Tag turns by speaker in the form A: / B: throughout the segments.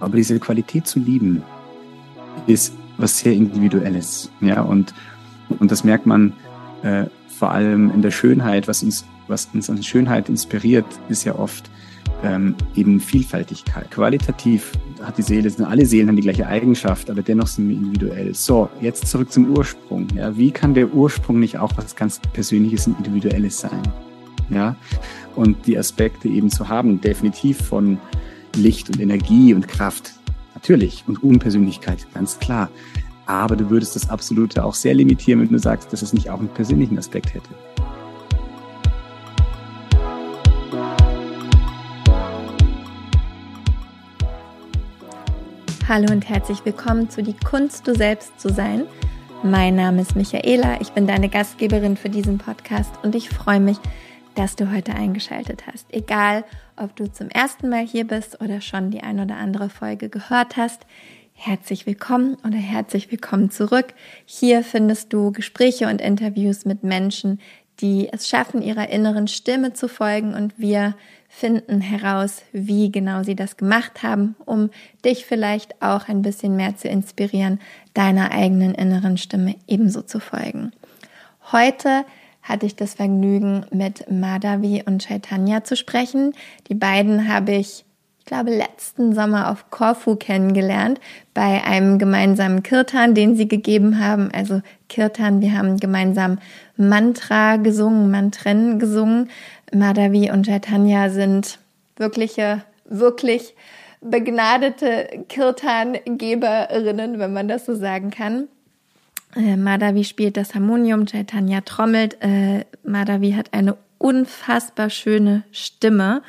A: Aber diese Qualität zu lieben ist was sehr Individuelles. Ja, und, und das merkt man äh, vor allem in der Schönheit, was uns, was uns an Schönheit inspiriert, ist ja oft ähm, eben Vielfaltigkeit. Qualitativ hat die Seele, sind alle Seelen haben die gleiche Eigenschaft, aber dennoch sind wir individuell. So, jetzt zurück zum Ursprung. Ja, wie kann der Ursprung nicht auch was ganz Persönliches und Individuelles sein? Ja, und die Aspekte eben zu haben, definitiv von Licht und Energie und Kraft, natürlich, und Unpersönlichkeit, ganz klar. Aber du würdest das Absolute auch sehr limitieren, wenn du sagst, dass es nicht auch einen persönlichen Aspekt hätte.
B: Hallo und herzlich willkommen zu Die Kunst, du selbst zu sein. Mein Name ist Michaela, ich bin deine Gastgeberin für diesen Podcast und ich freue mich, dass du heute eingeschaltet hast. Egal, ob du zum ersten Mal hier bist oder schon die ein oder andere Folge gehört hast, herzlich willkommen oder herzlich willkommen zurück. Hier findest du Gespräche und Interviews mit Menschen, die es schaffen, ihrer inneren Stimme zu folgen und wir finden heraus, wie genau sie das gemacht haben, um dich vielleicht auch ein bisschen mehr zu inspirieren, deiner eigenen inneren Stimme ebenso zu folgen. Heute hatte ich das Vergnügen, mit Madhavi und Chaitanya zu sprechen. Die beiden habe ich, ich glaube, letzten Sommer auf Korfu kennengelernt, bei einem gemeinsamen Kirtan, den sie gegeben haben. Also Kirtan, wir haben gemeinsam Mantra gesungen, Mantren gesungen. Madhavi und Chaitanya sind wirkliche, wirklich begnadete Kirtan-Geberinnen, wenn man das so sagen kann. Äh, Madhavi spielt das Harmonium, Chaitanya trommelt. Äh, Madhavi hat eine unfassbar schöne Stimme.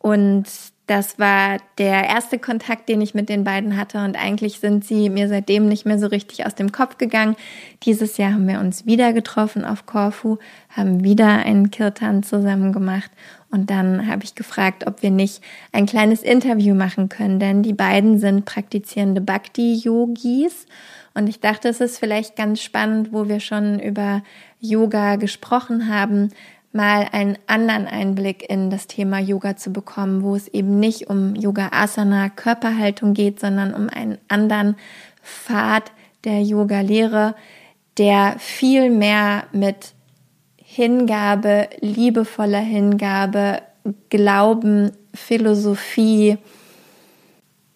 B: Und das war der erste Kontakt, den ich mit den beiden hatte. Und eigentlich sind sie mir seitdem nicht mehr so richtig aus dem Kopf gegangen. Dieses Jahr haben wir uns wieder getroffen auf Korfu, haben wieder einen Kirtan zusammen gemacht. Und dann habe ich gefragt, ob wir nicht ein kleines Interview machen können, denn die beiden sind praktizierende Bhakti-Yogis und ich dachte, es ist vielleicht ganz spannend, wo wir schon über Yoga gesprochen haben, mal einen anderen Einblick in das Thema Yoga zu bekommen, wo es eben nicht um Yoga Asana Körperhaltung geht, sondern um einen anderen Pfad der Yoga-Lehre, der viel mehr mit Hingabe, liebevoller Hingabe, Glauben, Philosophie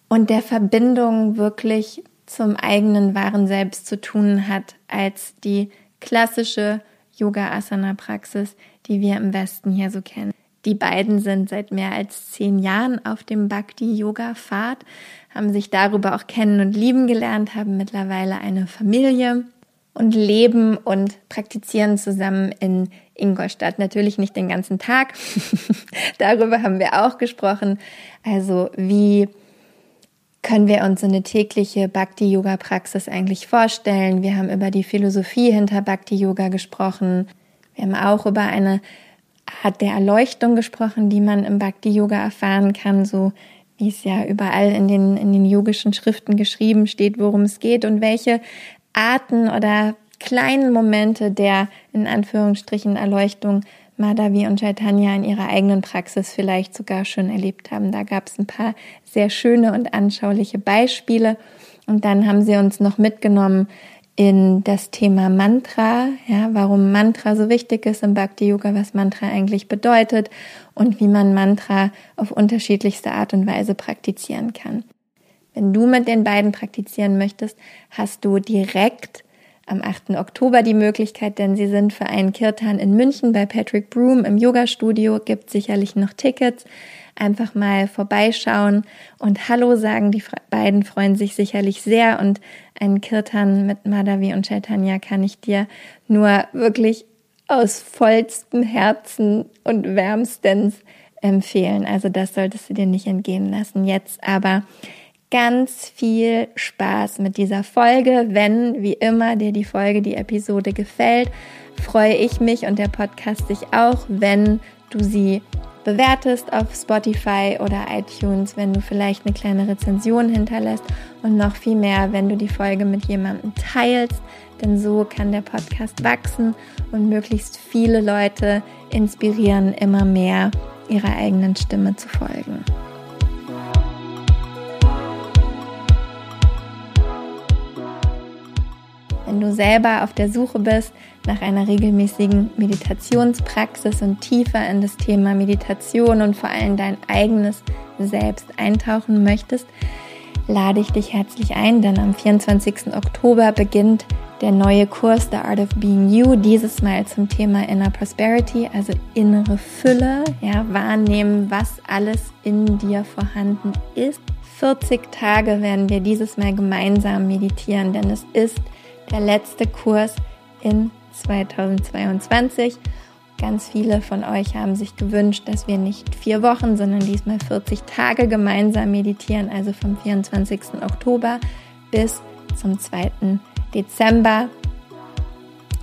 B: und der Verbindung wirklich zum eigenen wahren Selbst zu tun hat als die klassische Yoga-Asana-Praxis, die wir im Westen hier so kennen. Die beiden sind seit mehr als zehn Jahren auf dem Bhakti-Yoga-Pfad, haben sich darüber auch kennen und lieben gelernt, haben mittlerweile eine Familie und leben und praktizieren zusammen in Ingolstadt. Natürlich nicht den ganzen Tag. darüber haben wir auch gesprochen. Also wie können wir uns eine tägliche Bhakti-Yoga-Praxis eigentlich vorstellen. Wir haben über die Philosophie hinter Bhakti-Yoga gesprochen. Wir haben auch über eine Art der Erleuchtung gesprochen, die man im Bhakti-Yoga erfahren kann, so wie es ja überall in den, in den yogischen Schriften geschrieben steht, worum es geht und welche Arten oder kleinen Momente der in Anführungsstrichen Erleuchtung Madhavi und Chaitanya in ihrer eigenen Praxis vielleicht sogar schon erlebt haben. Da gab es ein paar sehr schöne und anschauliche Beispiele. Und dann haben sie uns noch mitgenommen in das Thema Mantra, ja, warum Mantra so wichtig ist im Bhakti Yoga, was Mantra eigentlich bedeutet und wie man Mantra auf unterschiedlichste Art und Weise praktizieren kann. Wenn du mit den beiden praktizieren möchtest, hast du direkt am 8. Oktober die Möglichkeit, denn sie sind für einen Kirtan in München bei Patrick Broom im Yoga-Studio, gibt sicherlich noch Tickets. Einfach mal vorbeischauen und Hallo sagen. Die beiden freuen sich sicherlich sehr und einen Kirtan mit Madhavi und Chaitanya kann ich dir nur wirklich aus vollstem Herzen und wärmstens empfehlen. Also das solltest du dir nicht entgehen lassen. Jetzt aber ganz viel Spaß mit dieser Folge. Wenn, wie immer, dir die Folge, die Episode gefällt, freue ich mich und der Podcast sich auch, wenn du sie bewertest auf Spotify oder iTunes, wenn du vielleicht eine kleine Rezension hinterlässt und noch viel mehr, wenn du die Folge mit jemandem teilst, denn so kann der Podcast wachsen und möglichst viele Leute inspirieren, immer mehr ihrer eigenen Stimme zu folgen. Wenn du selber auf der Suche bist nach einer regelmäßigen Meditationspraxis und tiefer in das Thema Meditation und vor allem dein eigenes Selbst eintauchen möchtest, lade ich dich herzlich ein, denn am 24. Oktober beginnt der neue Kurs The Art of Being You, dieses Mal zum Thema Inner Prosperity, also innere Fülle, ja, wahrnehmen, was alles in dir vorhanden ist. 40 Tage werden wir dieses Mal gemeinsam meditieren, denn es ist der letzte Kurs in 2022. Ganz viele von euch haben sich gewünscht, dass wir nicht vier Wochen, sondern diesmal 40 Tage gemeinsam meditieren, also vom 24. Oktober bis zum 2. Dezember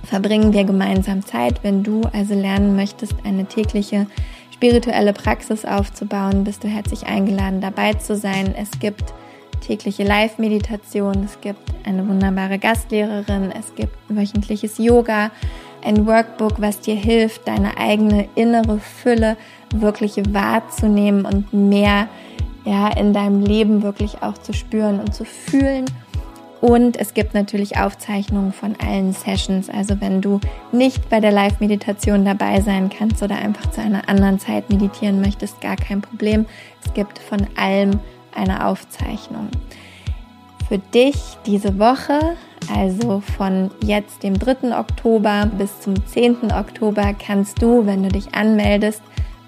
B: verbringen wir gemeinsam Zeit. Wenn du also lernen möchtest, eine tägliche spirituelle Praxis aufzubauen, bist du herzlich eingeladen, dabei zu sein. Es gibt tägliche Live-Meditation, es gibt eine wunderbare Gastlehrerin, es gibt wöchentliches Yoga, ein Workbook, was dir hilft, deine eigene innere Fülle wirklich wahrzunehmen und mehr ja, in deinem Leben wirklich auch zu spüren und zu fühlen. Und es gibt natürlich Aufzeichnungen von allen Sessions. Also wenn du nicht bei der Live-Meditation dabei sein kannst oder einfach zu einer anderen Zeit meditieren möchtest, gar kein Problem. Es gibt von allem eine Aufzeichnung. Für dich diese Woche, also von jetzt dem 3. Oktober bis zum 10. Oktober, kannst du, wenn du dich anmeldest,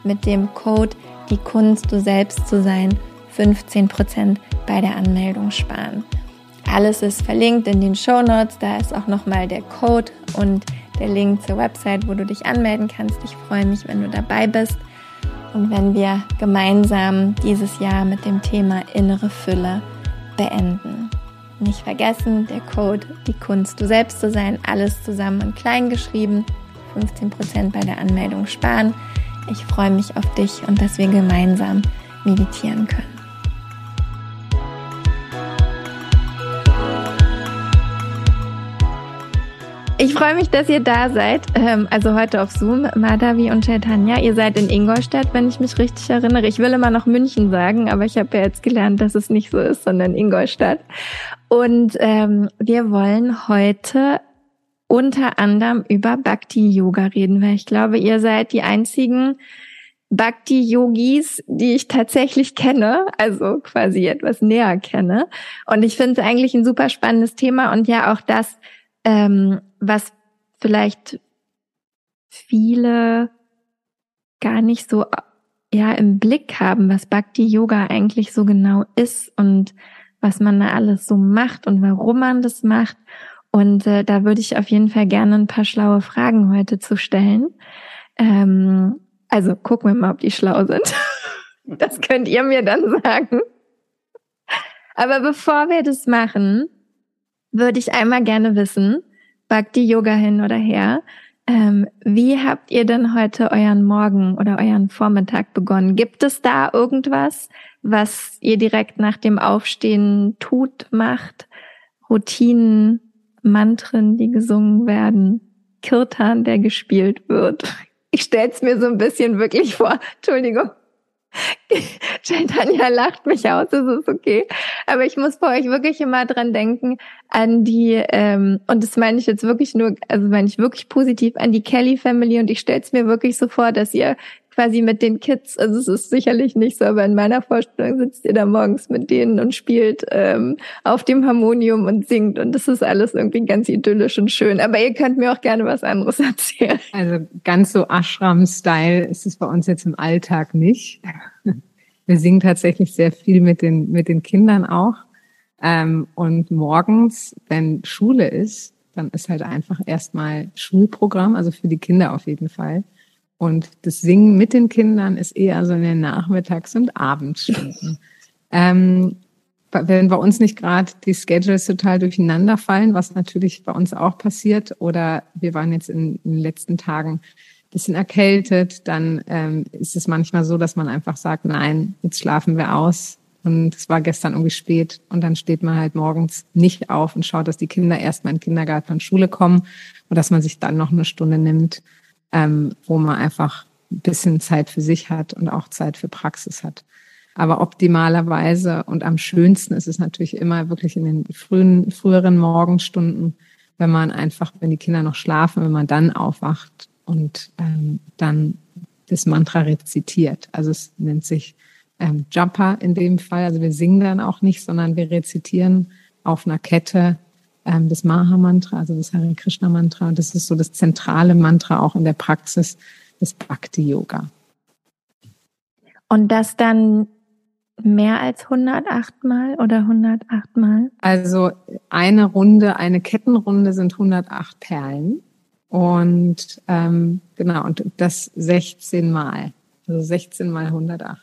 B: mit dem Code Die Kunst, du selbst zu sein, 15% bei der Anmeldung sparen. Alles ist verlinkt in den Show Notes. Da ist auch nochmal der Code und der Link zur Website, wo du dich anmelden kannst. Ich freue mich, wenn du dabei bist und wenn wir gemeinsam dieses Jahr mit dem Thema innere Fülle beenden. Nicht vergessen, der Code Die Kunst, du selbst zu sein, alles zusammen und klein geschrieben. 15% bei der Anmeldung sparen. Ich freue mich auf dich und dass wir gemeinsam meditieren können. Ich freue mich, dass ihr da seid. Ähm, also heute auf Zoom, Madhavi und Chaitanya. Ihr seid in Ingolstadt, wenn ich mich richtig erinnere. Ich will immer noch München sagen, aber ich habe ja jetzt gelernt, dass es nicht so ist, sondern Ingolstadt. Und ähm, wir wollen heute unter anderem über Bhakti Yoga reden, weil ich glaube, ihr seid die einzigen Bhakti Yogis, die ich tatsächlich kenne, also quasi etwas näher kenne. Und ich finde es eigentlich ein super spannendes Thema und ja auch das, ähm, was vielleicht viele gar nicht so ja im Blick haben, was Bhakti Yoga eigentlich so genau ist und was man da alles so macht und warum man das macht. Und äh, da würde ich auf jeden Fall gerne ein paar schlaue Fragen heute zu stellen. Ähm, also gucken wir mal, ob die schlau sind. das könnt ihr mir dann sagen. Aber bevor wir das machen, würde ich einmal gerne wissen, Bhakti Yoga hin oder her. Ähm, wie habt ihr denn heute euren Morgen oder euren Vormittag begonnen? Gibt es da irgendwas, was ihr direkt nach dem Aufstehen tut, macht? Routinen, Mantren, die gesungen werden, Kirtan, der gespielt wird. Ich stell's mir so ein bisschen wirklich vor. Entschuldigung. Tanja lacht mich aus, das ist okay. Aber ich muss bei euch wirklich immer dran denken, an die, ähm, und das meine ich jetzt wirklich nur, also meine ich wirklich positiv, an die Kelly Family und ich stelle es mir wirklich so vor, dass ihr quasi mit den Kids, also es ist sicherlich nicht so, aber in meiner Vorstellung sitzt ihr da morgens mit denen und spielt ähm, auf dem Harmonium und singt und das ist alles irgendwie ganz idyllisch und schön. Aber ihr könnt mir auch gerne was anderes erzählen.
C: Also ganz so Ashram-Style ist es bei uns jetzt im Alltag nicht. Wir singen tatsächlich sehr viel mit den, mit den Kindern auch. Ähm, und morgens, wenn Schule ist, dann ist halt einfach erstmal Schulprogramm, also für die Kinder auf jeden Fall. Und das Singen mit den Kindern ist eher so in den Nachmittags- und Abendstunden. ähm, wenn bei uns nicht gerade die Schedules total durcheinander fallen, was natürlich bei uns auch passiert, oder wir waren jetzt in, in den letzten Tagen ein bisschen erkältet, dann ähm, ist es manchmal so, dass man einfach sagt, nein, jetzt schlafen wir aus. Und es war gestern irgendwie spät und dann steht man halt morgens nicht auf und schaut, dass die Kinder erstmal in den Kindergarten und Schule kommen und dass man sich dann noch eine Stunde nimmt, ähm, wo man einfach ein bisschen Zeit für sich hat und auch Zeit für Praxis hat. Aber optimalerweise und am schönsten ist es natürlich immer wirklich in den frühen, früheren Morgenstunden, wenn man einfach, wenn die Kinder noch schlafen, wenn man dann aufwacht und ähm, dann das Mantra rezitiert. Also es nennt sich ähm, Japa in dem Fall. Also wir singen dann auch nicht, sondern wir rezitieren auf einer Kette ähm, das Maha-Mantra, also das Hare Krishna-Mantra. Das ist so das zentrale Mantra auch in der Praxis des Bhakti-Yoga.
B: Und das dann mehr als 108 Mal oder 108 Mal?
C: Also eine Runde, eine Kettenrunde sind 108 Perlen. Und ähm, genau, und das 16 Mal. Also 16 mal 108.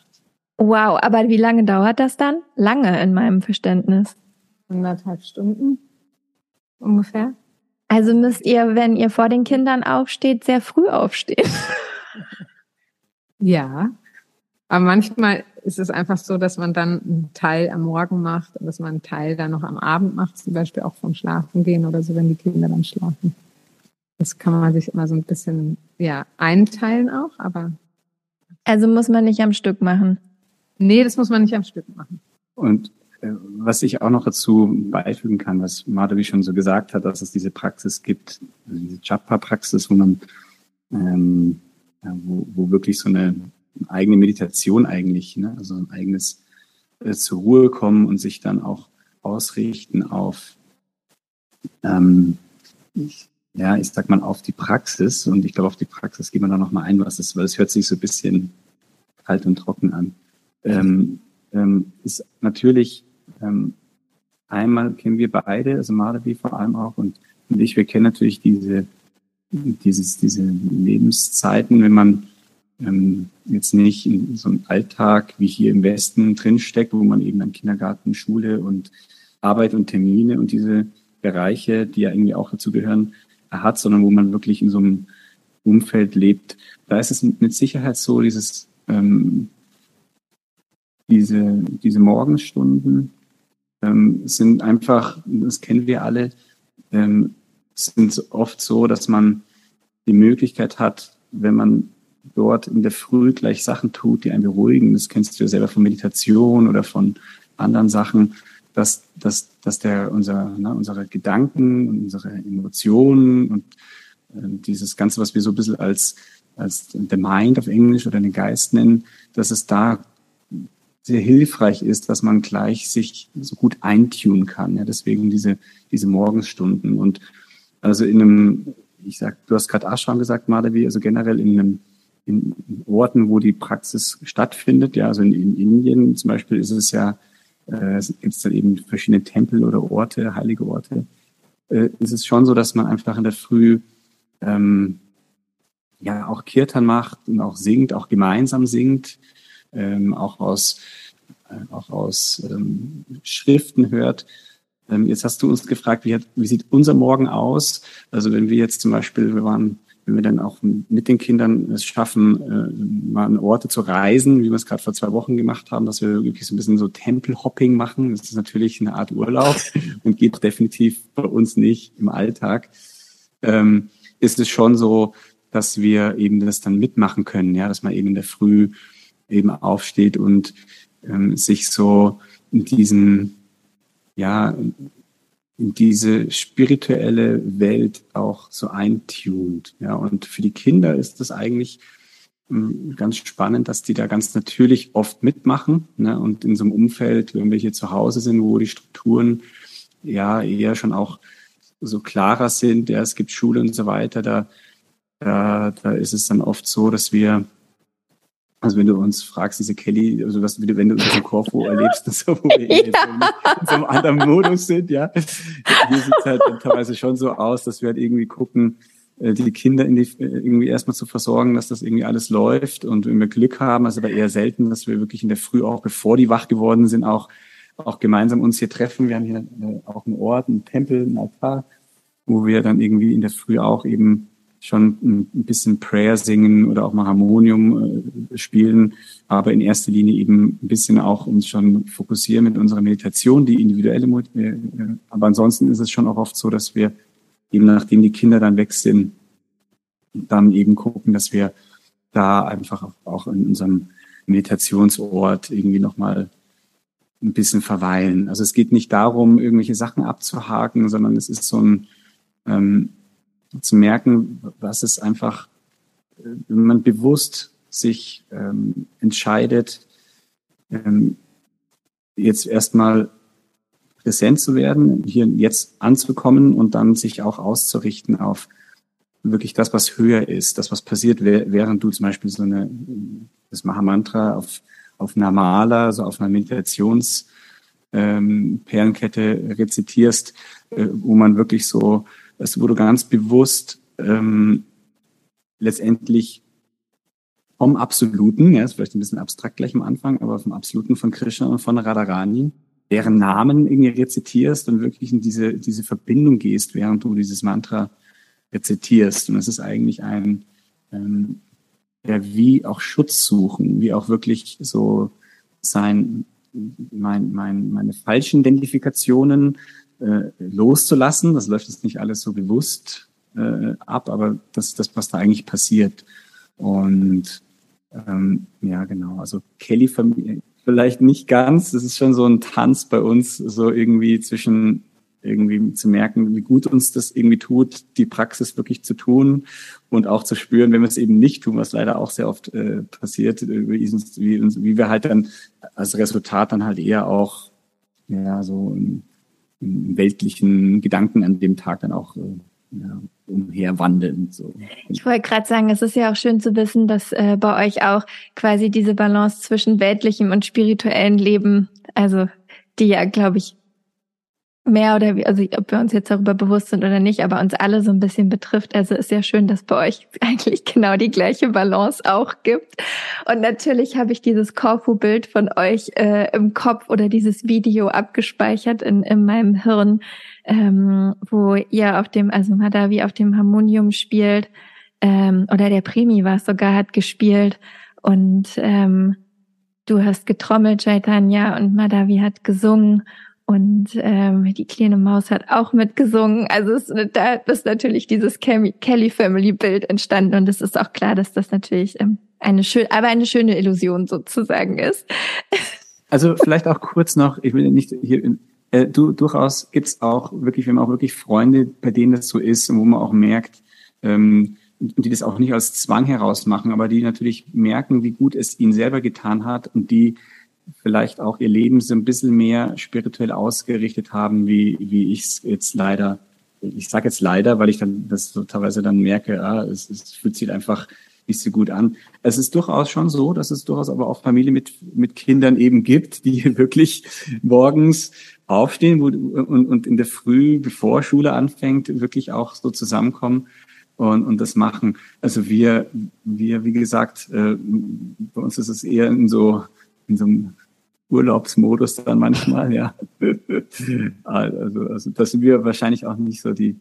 B: Wow, aber wie lange dauert das dann? Lange in meinem Verständnis.
C: Anderthalb Stunden ungefähr.
B: Also müsst ihr, wenn ihr vor den Kindern aufsteht, sehr früh aufstehen.
C: ja. Aber manchmal ist es einfach so, dass man dann einen Teil am Morgen macht und dass man einen Teil dann noch am Abend macht, zum Beispiel auch vom Schlafen gehen oder so, wenn die Kinder dann schlafen. Das kann man sich immer so ein bisschen, ja, einteilen auch, aber.
B: Also muss man nicht am Stück machen.
C: Nee, das muss man nicht am Stück machen.
A: Und was ich auch noch dazu beifügen kann, was Madhavi schon so gesagt hat, dass es diese Praxis gibt, also diese Japa-Praxis, wo man, ähm, wo, wo wirklich so eine eigene Meditation eigentlich, ne? also ein eigenes äh, zur Ruhe kommen und sich dann auch ausrichten auf, ähm, ja, ich sag mal auf die Praxis und ich glaube auf die Praxis geht man da noch mal ein, was ist, weil es hört sich so ein bisschen kalt und trocken an. Ähm, ähm, ist natürlich ähm, einmal kennen wir beide, also Malawi vor allem auch und, und ich, wir kennen natürlich diese dieses diese Lebenszeiten, wenn man ähm, jetzt nicht in so einem Alltag wie hier im Westen drinsteckt, wo man eben dann Kindergarten, Schule und Arbeit und Termine und diese Bereiche, die ja irgendwie auch dazu gehören, hat, sondern wo man wirklich in so einem Umfeld lebt. Da ist es mit Sicherheit so, dieses, ähm, diese, diese Morgenstunden ähm, sind einfach, das kennen wir alle, ähm, sind oft so, dass man die Möglichkeit hat, wenn man dort in der Früh gleich Sachen tut, die einen beruhigen. Das kennst du ja selber von Meditation oder von anderen Sachen, dass, dass, dass der, unser, ne, unsere Gedanken und unsere Emotionen und äh, dieses Ganze, was wir so ein bisschen als, als the mind auf Englisch oder den Geist nennen, dass es da sehr hilfreich ist, dass man gleich sich so gut eintun kann. Ja, deswegen diese, diese Morgenstunden. Und also in einem, ich sag, du hast gerade Ashram gesagt, Madhavi, also generell in einem in Orten, wo die Praxis stattfindet. Ja, also in, in Indien zum Beispiel ist es ja, äh, gibt es dann eben verschiedene Tempel oder Orte, heilige Orte. Äh, ist es schon so, dass man einfach in der Früh ähm, ja auch Kirtan macht und auch singt, auch gemeinsam singt, ähm, auch aus äh, auch aus ähm, Schriften hört. Ähm, jetzt hast du uns gefragt, wie, hat, wie sieht unser Morgen aus? Also wenn wir jetzt zum Beispiel, wir waren wenn wir dann auch mit den Kindern es schaffen, äh, mal an Orte zu reisen, wie wir es gerade vor zwei Wochen gemacht haben, dass wir wirklich so ein bisschen so Tempelhopping machen. Das ist natürlich eine Art Urlaub und geht definitiv bei uns nicht im Alltag. Ähm, ist es schon so, dass wir eben das dann mitmachen können, ja, dass man eben in der Früh eben aufsteht und ähm, sich so in diesen ja, in diese spirituelle Welt auch so eintunt. Ja, und für die Kinder ist das eigentlich hm, ganz spannend, dass die da ganz natürlich oft mitmachen. Ne? Und in so einem Umfeld, wenn wir hier zu Hause sind, wo die Strukturen ja eher schon auch so klarer sind, ja, es gibt Schule und so weiter, da, da, da ist es dann oft so, dass wir also wenn du uns fragst, diese Kelly, also was du, wenn du uns in Corfu erlebst, so, wo wir ja. in, so, einem anderen Modus sind, ja. Hier sieht es halt teilweise schon so aus, dass wir halt irgendwie gucken, äh, die Kinder in die, äh, irgendwie erstmal zu versorgen, dass das irgendwie alles läuft. Und wenn wir Glück haben, also aber eher selten, dass wir wirklich in der Früh auch, bevor die wach geworden sind, auch, auch gemeinsam uns hier treffen. Wir haben hier äh, auch einen Ort, einen Tempel, einen Altar, wo wir dann irgendwie in der Früh auch eben schon ein bisschen Prayer singen oder auch mal Harmonium äh, spielen, aber in erster Linie eben ein bisschen auch uns schon fokussieren mit unserer Meditation, die individuelle, äh, äh, aber ansonsten ist es schon auch oft so, dass wir eben nachdem die Kinder dann weg sind, dann eben gucken, dass wir da einfach auch in unserem Meditationsort irgendwie nochmal ein bisschen verweilen. Also es geht nicht darum, irgendwelche Sachen abzuhaken, sondern es ist so ein, ähm, zu merken, was es einfach, äh, wenn man bewusst sich ähm, entscheidet, ähm, jetzt erstmal präsent zu werden, hier jetzt anzukommen und dann sich auch auszurichten auf wirklich das, was höher ist, das, was passiert, während du zum Beispiel so eine, das Mahamantra auf, auf einer Mala, so auf einer Meditations, ähm, Perlenkette rezitierst, äh, wo man wirklich so, das wurde ganz bewusst ähm, letztendlich vom Absoluten, ja, ist vielleicht ein bisschen abstrakt gleich am Anfang, aber vom Absoluten von Krishna und von Radharani, deren Namen irgendwie rezitierst und wirklich in diese, diese Verbindung gehst, während du dieses Mantra rezitierst. Und es ist eigentlich ein, ähm, ja, wie auch Schutz suchen, wie auch wirklich so sein, mein, mein, meine falschen Identifikationen äh, loszulassen. Das läuft jetzt nicht alles so bewusst äh, ab, aber das ist das, was da eigentlich passiert. Und ähm, ja, genau. Also Kelly-Familie, vielleicht nicht ganz. Das ist schon so ein Tanz bei uns, so irgendwie zwischen irgendwie zu merken, wie gut uns das irgendwie tut, die Praxis wirklich zu tun und auch zu spüren, wenn wir es eben nicht tun, was leider auch sehr oft äh, passiert, äh, wie, wie, wir halt dann als Resultat dann halt eher auch ja so im weltlichen Gedanken an dem Tag dann auch äh, ja, umherwandeln. So.
B: Ich wollte gerade sagen, es ist ja auch schön zu wissen, dass äh, bei euch auch quasi diese Balance zwischen weltlichem und spirituellem Leben, also die ja, glaube ich, mehr oder wie, also ob wir uns jetzt darüber bewusst sind oder nicht, aber uns alle so ein bisschen betrifft. Also ist ja schön, dass bei euch eigentlich genau die gleiche Balance auch gibt. Und natürlich habe ich dieses Korfu-Bild von euch äh, im Kopf oder dieses Video abgespeichert in, in meinem Hirn, ähm, wo ihr auf dem, also Madavi auf dem Harmonium spielt, ähm, oder der Primi war es sogar, hat gespielt und ähm, du hast getrommelt, Chaitanya, und Madavi hat gesungen und ähm, die kleine Maus hat auch mitgesungen. Also es, da ist natürlich dieses Kelly Family Bild entstanden und es ist auch klar, dass das natürlich ähm, eine schöne, aber eine schöne Illusion sozusagen ist.
A: Also vielleicht auch kurz noch, ich will nicht hier, äh, du durchaus gibt's auch wirklich, wenn man auch wirklich Freunde, bei denen das so ist, wo man auch merkt, ähm, und die das auch nicht als Zwang herausmachen, aber die natürlich merken, wie gut es ihnen selber getan hat und die vielleicht auch ihr Leben so ein bisschen mehr spirituell ausgerichtet haben, wie, wie ich es jetzt leider, ich sage jetzt leider, weil ich dann das so teilweise dann merke, ah, es, es fühlt sich einfach nicht so gut an. Es ist durchaus schon so, dass es durchaus aber auch Familien mit, mit Kindern eben gibt, die wirklich morgens aufstehen wo, und, und in der Früh, bevor Schule anfängt, wirklich auch so zusammenkommen und, und das machen. Also wir, wir, wie gesagt, äh, bei uns ist es eher in so in so einem Urlaubsmodus dann manchmal, ja. also, also das sind wir wahrscheinlich auch nicht so die,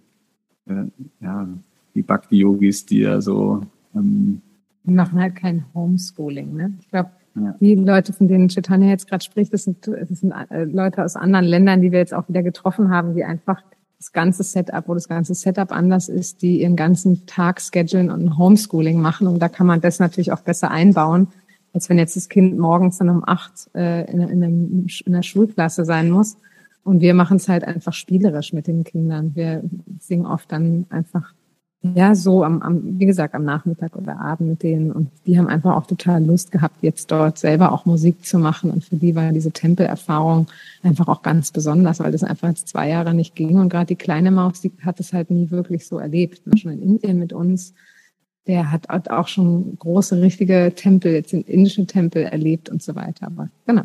A: äh, ja, die Bhakti-Yogis, die ja so ähm,
C: die machen halt kein Homeschooling, ne? Ich glaube, ja. die Leute, von denen Chaitanya jetzt gerade spricht, das sind, das sind äh, Leute aus anderen Ländern, die wir jetzt auch wieder getroffen haben, die einfach das ganze Setup, wo das ganze Setup anders ist, die ihren ganzen Tag schedulen und ein Homeschooling machen. Und da kann man das natürlich auch besser einbauen, als wenn jetzt das Kind morgens dann um acht äh, in, in, einem, in einer Schulklasse sein muss. Und wir machen es halt einfach spielerisch mit den Kindern. Wir singen oft dann einfach, ja, so am, am, wie gesagt, am Nachmittag oder Abend mit denen. Und die haben einfach auch total Lust gehabt, jetzt dort selber auch Musik zu machen. Und für die war diese Tempelerfahrung einfach auch ganz besonders, weil das einfach jetzt zwei Jahre nicht ging. Und gerade die kleine Maus, die hat es halt nie wirklich so erlebt. Schon in Indien mit uns der hat auch schon große, richtige Tempel, jetzt sind indische Tempel erlebt und so weiter. Aber genau.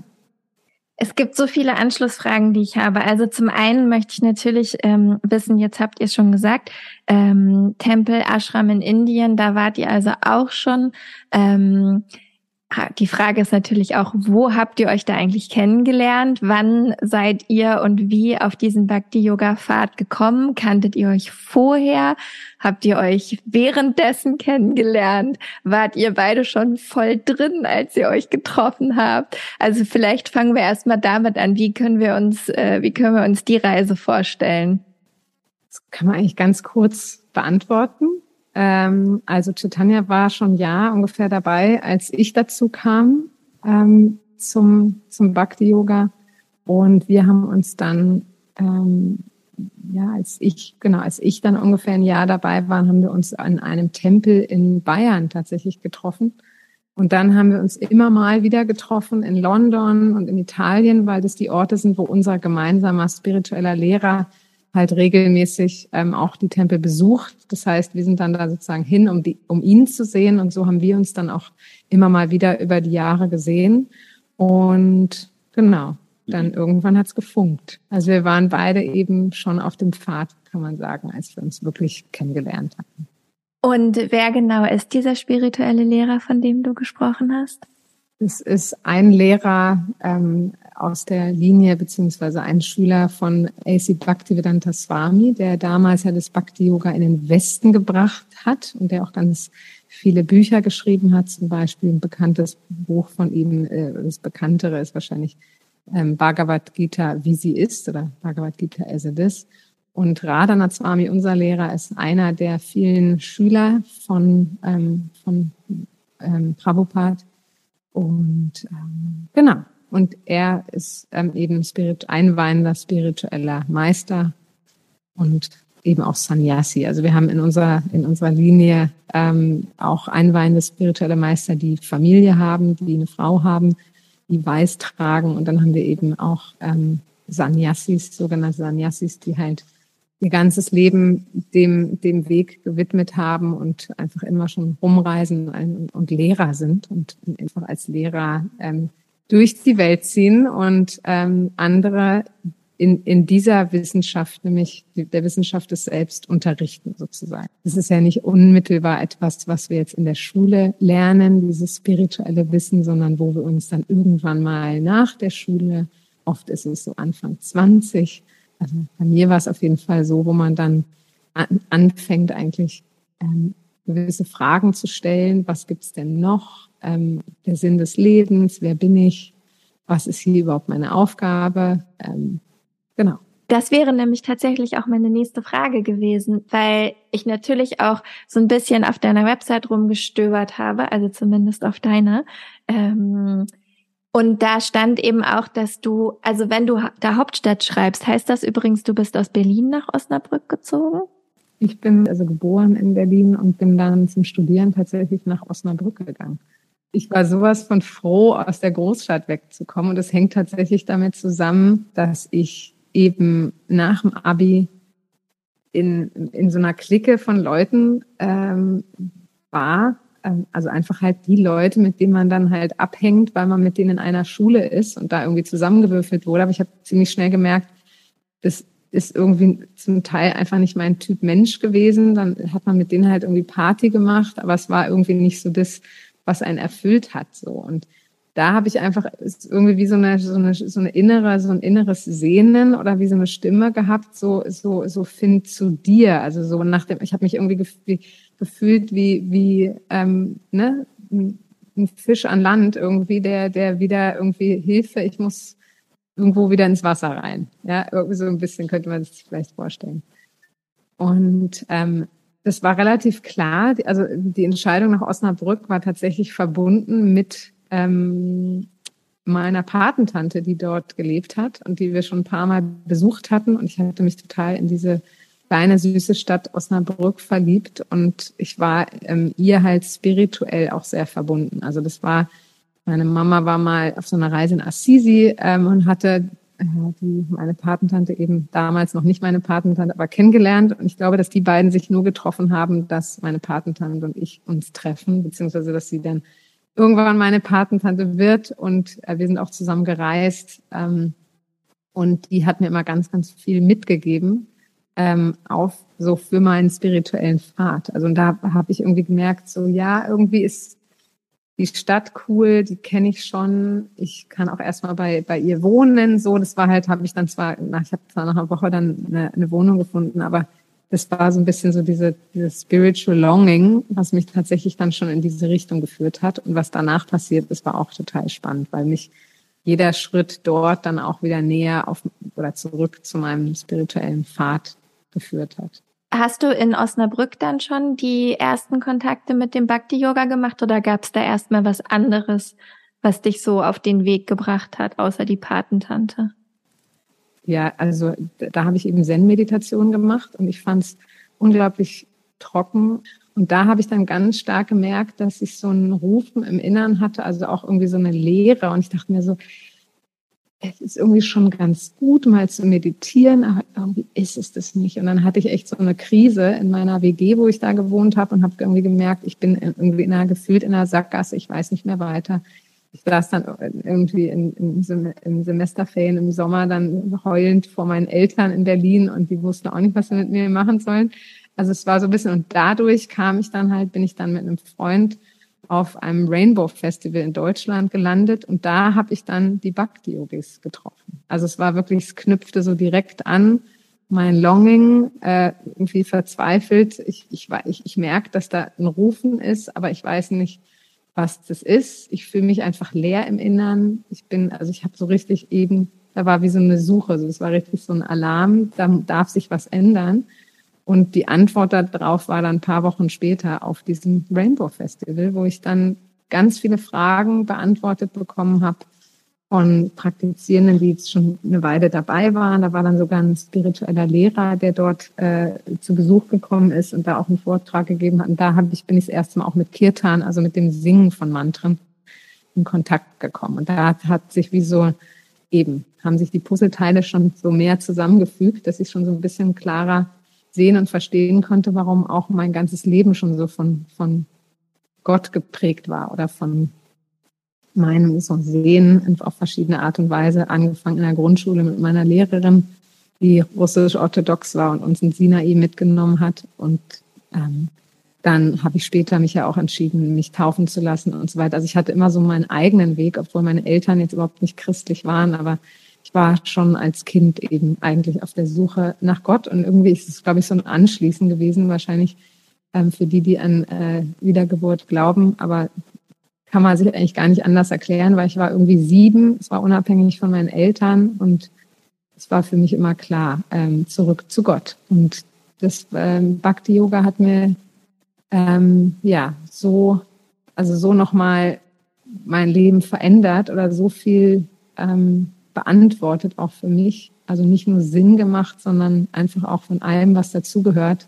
B: Es gibt so viele Anschlussfragen, die ich habe. Also zum einen möchte ich natürlich ähm, wissen, jetzt habt ihr es schon gesagt, ähm, Tempel, Ashram in Indien, da wart ihr also auch schon. Ähm, die Frage ist natürlich auch, wo habt ihr euch da eigentlich kennengelernt? Wann seid ihr und wie auf diesen Bhakti-Yoga-Pfad gekommen? Kanntet ihr euch vorher? Habt ihr euch währenddessen kennengelernt? Wart ihr beide schon voll drin, als ihr euch getroffen habt? Also vielleicht fangen wir erstmal damit an. Wie können wir uns, äh, wie können wir uns die Reise vorstellen?
C: Das kann man eigentlich ganz kurz beantworten. Ähm, also Chaitanya war schon ja ungefähr dabei, als ich dazu kam ähm, zum, zum Bhakti-Yoga. Und wir haben uns dann ähm, ja, als ich, genau, als ich dann ungefähr ein Jahr dabei war, haben wir uns an einem Tempel in Bayern tatsächlich getroffen. Und dann haben wir uns immer mal wieder getroffen in London und in Italien, weil das die Orte sind, wo unser gemeinsamer spiritueller Lehrer halt regelmäßig ähm, auch die Tempel besucht. Das heißt, wir sind dann da sozusagen hin, um, die, um ihn zu sehen. Und so haben wir uns dann auch immer mal wieder über die Jahre gesehen. Und genau, dann irgendwann hat's gefunkt. Also wir waren beide eben schon auf dem Pfad, kann man sagen, als wir uns wirklich kennengelernt hatten.
B: Und wer genau ist dieser spirituelle Lehrer, von dem du gesprochen hast?
C: Es ist ein Lehrer ähm, aus der Linie beziehungsweise ein Schüler von A.C. Bhaktivedanta Swami, der damals ja das Bhakti Yoga in den Westen gebracht hat und der auch ganz viele Bücher geschrieben hat. Zum Beispiel ein bekanntes Buch von ihm, äh, das bekanntere ist wahrscheinlich ähm, Bhagavad Gita, wie sie ist oder Bhagavad Gita as it is. Und Radhanath Swami, unser Lehrer, ist einer der vielen Schüler von, ähm, von ähm, Prabhupada und ähm, genau. Und er ist ähm, eben Spirit, einweihender spiritueller Meister und eben auch Sannyasi. Also wir haben in unserer, in unserer Linie ähm, auch einweihende spirituelle Meister, die Familie haben, die eine Frau haben, die weiß tragen. Und dann haben wir eben auch ähm, Sannyasis, sogenannte Sannyasis, die halt ihr ganzes Leben dem, dem Weg gewidmet haben und einfach immer schon rumreisen und, und Lehrer sind und einfach als Lehrer ähm, durch die Welt ziehen und ähm, andere in, in dieser Wissenschaft, nämlich der Wissenschaft des Selbst unterrichten sozusagen. Das ist ja nicht unmittelbar etwas, was wir jetzt in der Schule lernen, dieses spirituelle Wissen, sondern wo wir uns dann irgendwann mal nach der Schule, oft ist es so Anfang 20, also bei mir war es auf jeden Fall so, wo man dann an, anfängt eigentlich ähm, gewisse Fragen zu stellen. Was gibt's denn noch? Ähm, der Sinn des Lebens, wer bin ich? Was ist hier überhaupt meine Aufgabe? Ähm, genau.
B: Das wäre nämlich tatsächlich auch meine nächste Frage gewesen, weil ich natürlich auch so ein bisschen auf deiner Website rumgestöbert habe, also zumindest auf deiner. Ähm, und da stand eben auch, dass du, also wenn du da Hauptstadt schreibst, heißt das übrigens, du bist aus Berlin nach Osnabrück gezogen?
C: Ich bin also geboren in Berlin und bin dann zum Studieren tatsächlich nach Osnabrück gegangen. Ich war sowas von froh, aus der Großstadt wegzukommen. Und es hängt tatsächlich damit zusammen, dass ich eben nach dem Abi in, in so einer Clique von Leuten ähm, war, ähm, also einfach halt die Leute, mit denen man dann halt abhängt, weil man mit denen in einer Schule ist und da irgendwie zusammengewürfelt wurde. Aber ich habe ziemlich schnell gemerkt, das ist irgendwie zum Teil einfach nicht mein Typ Mensch gewesen. Dann hat man mit denen halt irgendwie Party gemacht, aber es war irgendwie nicht so das, was einen erfüllt hat. So und da habe ich einfach irgendwie wie so eine, so eine so eine innere so ein inneres Sehnen oder wie so eine Stimme gehabt so so so find zu dir also so nach dem ich habe mich irgendwie gefühlt wie, wie ähm, ne, ein Fisch an Land irgendwie, der, der wieder irgendwie Hilfe, ich muss irgendwo wieder ins Wasser rein. Ja, irgendwie so ein bisschen könnte man sich vielleicht vorstellen. Und ähm, das war relativ klar. Also die Entscheidung nach Osnabrück war tatsächlich verbunden mit ähm, meiner Patentante, die dort gelebt hat und die wir schon ein paar Mal besucht hatten. Und ich hatte mich total in diese kleine süße Stadt Osnabrück verliebt und ich war ähm, ihr halt spirituell auch sehr verbunden. Also das war, meine Mama war mal auf so einer Reise in Assisi ähm, und hatte die meine Patentante eben damals noch nicht meine Patentante, aber kennengelernt. Und ich glaube, dass die beiden sich nur getroffen haben, dass meine Patentante und ich uns treffen, beziehungsweise dass sie dann irgendwann meine Patentante wird. Und äh, wir sind auch zusammen gereist. Ähm, und die hat mir immer ganz, ganz viel mitgegeben ähm, auf so für meinen spirituellen Pfad. Also und da habe ich irgendwie gemerkt, so ja, irgendwie ist die Stadt cool, die kenne ich schon. Ich kann auch erstmal bei bei ihr wohnen. So, das war halt, habe ich dann zwar, nach, ich habe zwar nach einer Woche dann eine, eine Wohnung gefunden, aber das war so ein bisschen so diese, diese Spiritual Longing, was mich tatsächlich dann schon in diese Richtung geführt hat. Und was danach passiert ist, war auch total spannend, weil mich jeder Schritt dort dann auch wieder näher auf oder zurück zu meinem spirituellen Pfad geführt hat.
B: Hast du in Osnabrück dann schon die ersten Kontakte mit dem Bhakti-Yoga gemacht oder gab es da erstmal was anderes, was dich so auf den Weg gebracht hat, außer die Patentante?
C: ja, also da habe ich eben Zen-Meditation gemacht und ich fand es unglaublich trocken. Und da habe ich dann ganz stark gemerkt, dass ich so einen Rufen im Innern hatte, also auch irgendwie so eine Leere. Und ich dachte mir so, es ist irgendwie schon ganz gut, mal zu meditieren, aber irgendwie ist es das nicht. Und dann hatte ich echt so eine Krise in meiner WG, wo ich da gewohnt habe und habe irgendwie gemerkt, ich bin irgendwie in einer, gefühlt in einer Sackgasse, ich weiß nicht mehr weiter. Ich saß dann irgendwie in, in, im Semesterferien im Sommer dann heulend vor meinen Eltern in Berlin und die wussten auch nicht, was sie mit mir machen sollen. Also es war so ein bisschen, und dadurch kam ich dann halt, bin ich dann mit einem Freund auf einem Rainbow Festival in Deutschland gelandet und da habe ich dann die Bhakti Yogis getroffen. Also es war wirklich, es knüpfte so direkt an mein Longing, äh, irgendwie verzweifelt. Ich, ich, ich, ich merke, dass da ein Rufen ist, aber ich weiß nicht, was das ist. Ich fühle mich einfach leer im Innern. Ich bin, also ich habe so richtig eben, da war wie so eine Suche, so es war richtig so ein Alarm, da darf sich was ändern. Und die Antwort darauf war dann ein paar Wochen später auf diesem Rainbow Festival, wo ich dann ganz viele Fragen beantwortet bekommen habe von Praktizierenden, die jetzt schon eine Weile dabei waren. Da war dann sogar ein spiritueller Lehrer, der dort äh, zu Besuch gekommen ist und da auch einen Vortrag gegeben hat. Und da hab ich, bin ich das erste Mal auch mit Kirtan, also mit dem Singen von Mantren, in Kontakt gekommen. Und da hat, sich wie so eben, haben sich die Puzzleteile schon so mehr zusammengefügt, dass ich schon so ein bisschen klarer sehen und verstehen konnte, warum auch mein ganzes Leben schon so von, von Gott geprägt war oder von meinem so Sehen auf verschiedene Art und Weise, angefangen in der Grundschule mit meiner Lehrerin, die russisch-orthodox war und uns in Sinai mitgenommen hat. Und ähm, dann habe ich später mich ja auch entschieden, mich taufen zu lassen und so weiter. Also ich hatte immer so meinen eigenen Weg, obwohl meine Eltern jetzt überhaupt nicht christlich waren, aber ich war schon als Kind eben eigentlich auf der Suche nach Gott und irgendwie ist es, glaube ich, so ein Anschließen gewesen, wahrscheinlich ähm, für die, die an äh, Wiedergeburt glauben, aber kann man sich eigentlich gar nicht anders erklären, weil ich war irgendwie sieben, es war unabhängig von meinen Eltern und es war für mich immer klar, ähm, zurück zu Gott. Und das ähm, Bhakti Yoga hat mir ähm, ja so, also so nochmal mein Leben verändert oder so viel ähm, beantwortet, auch für mich. Also nicht nur Sinn gemacht, sondern einfach auch von allem, was dazugehört,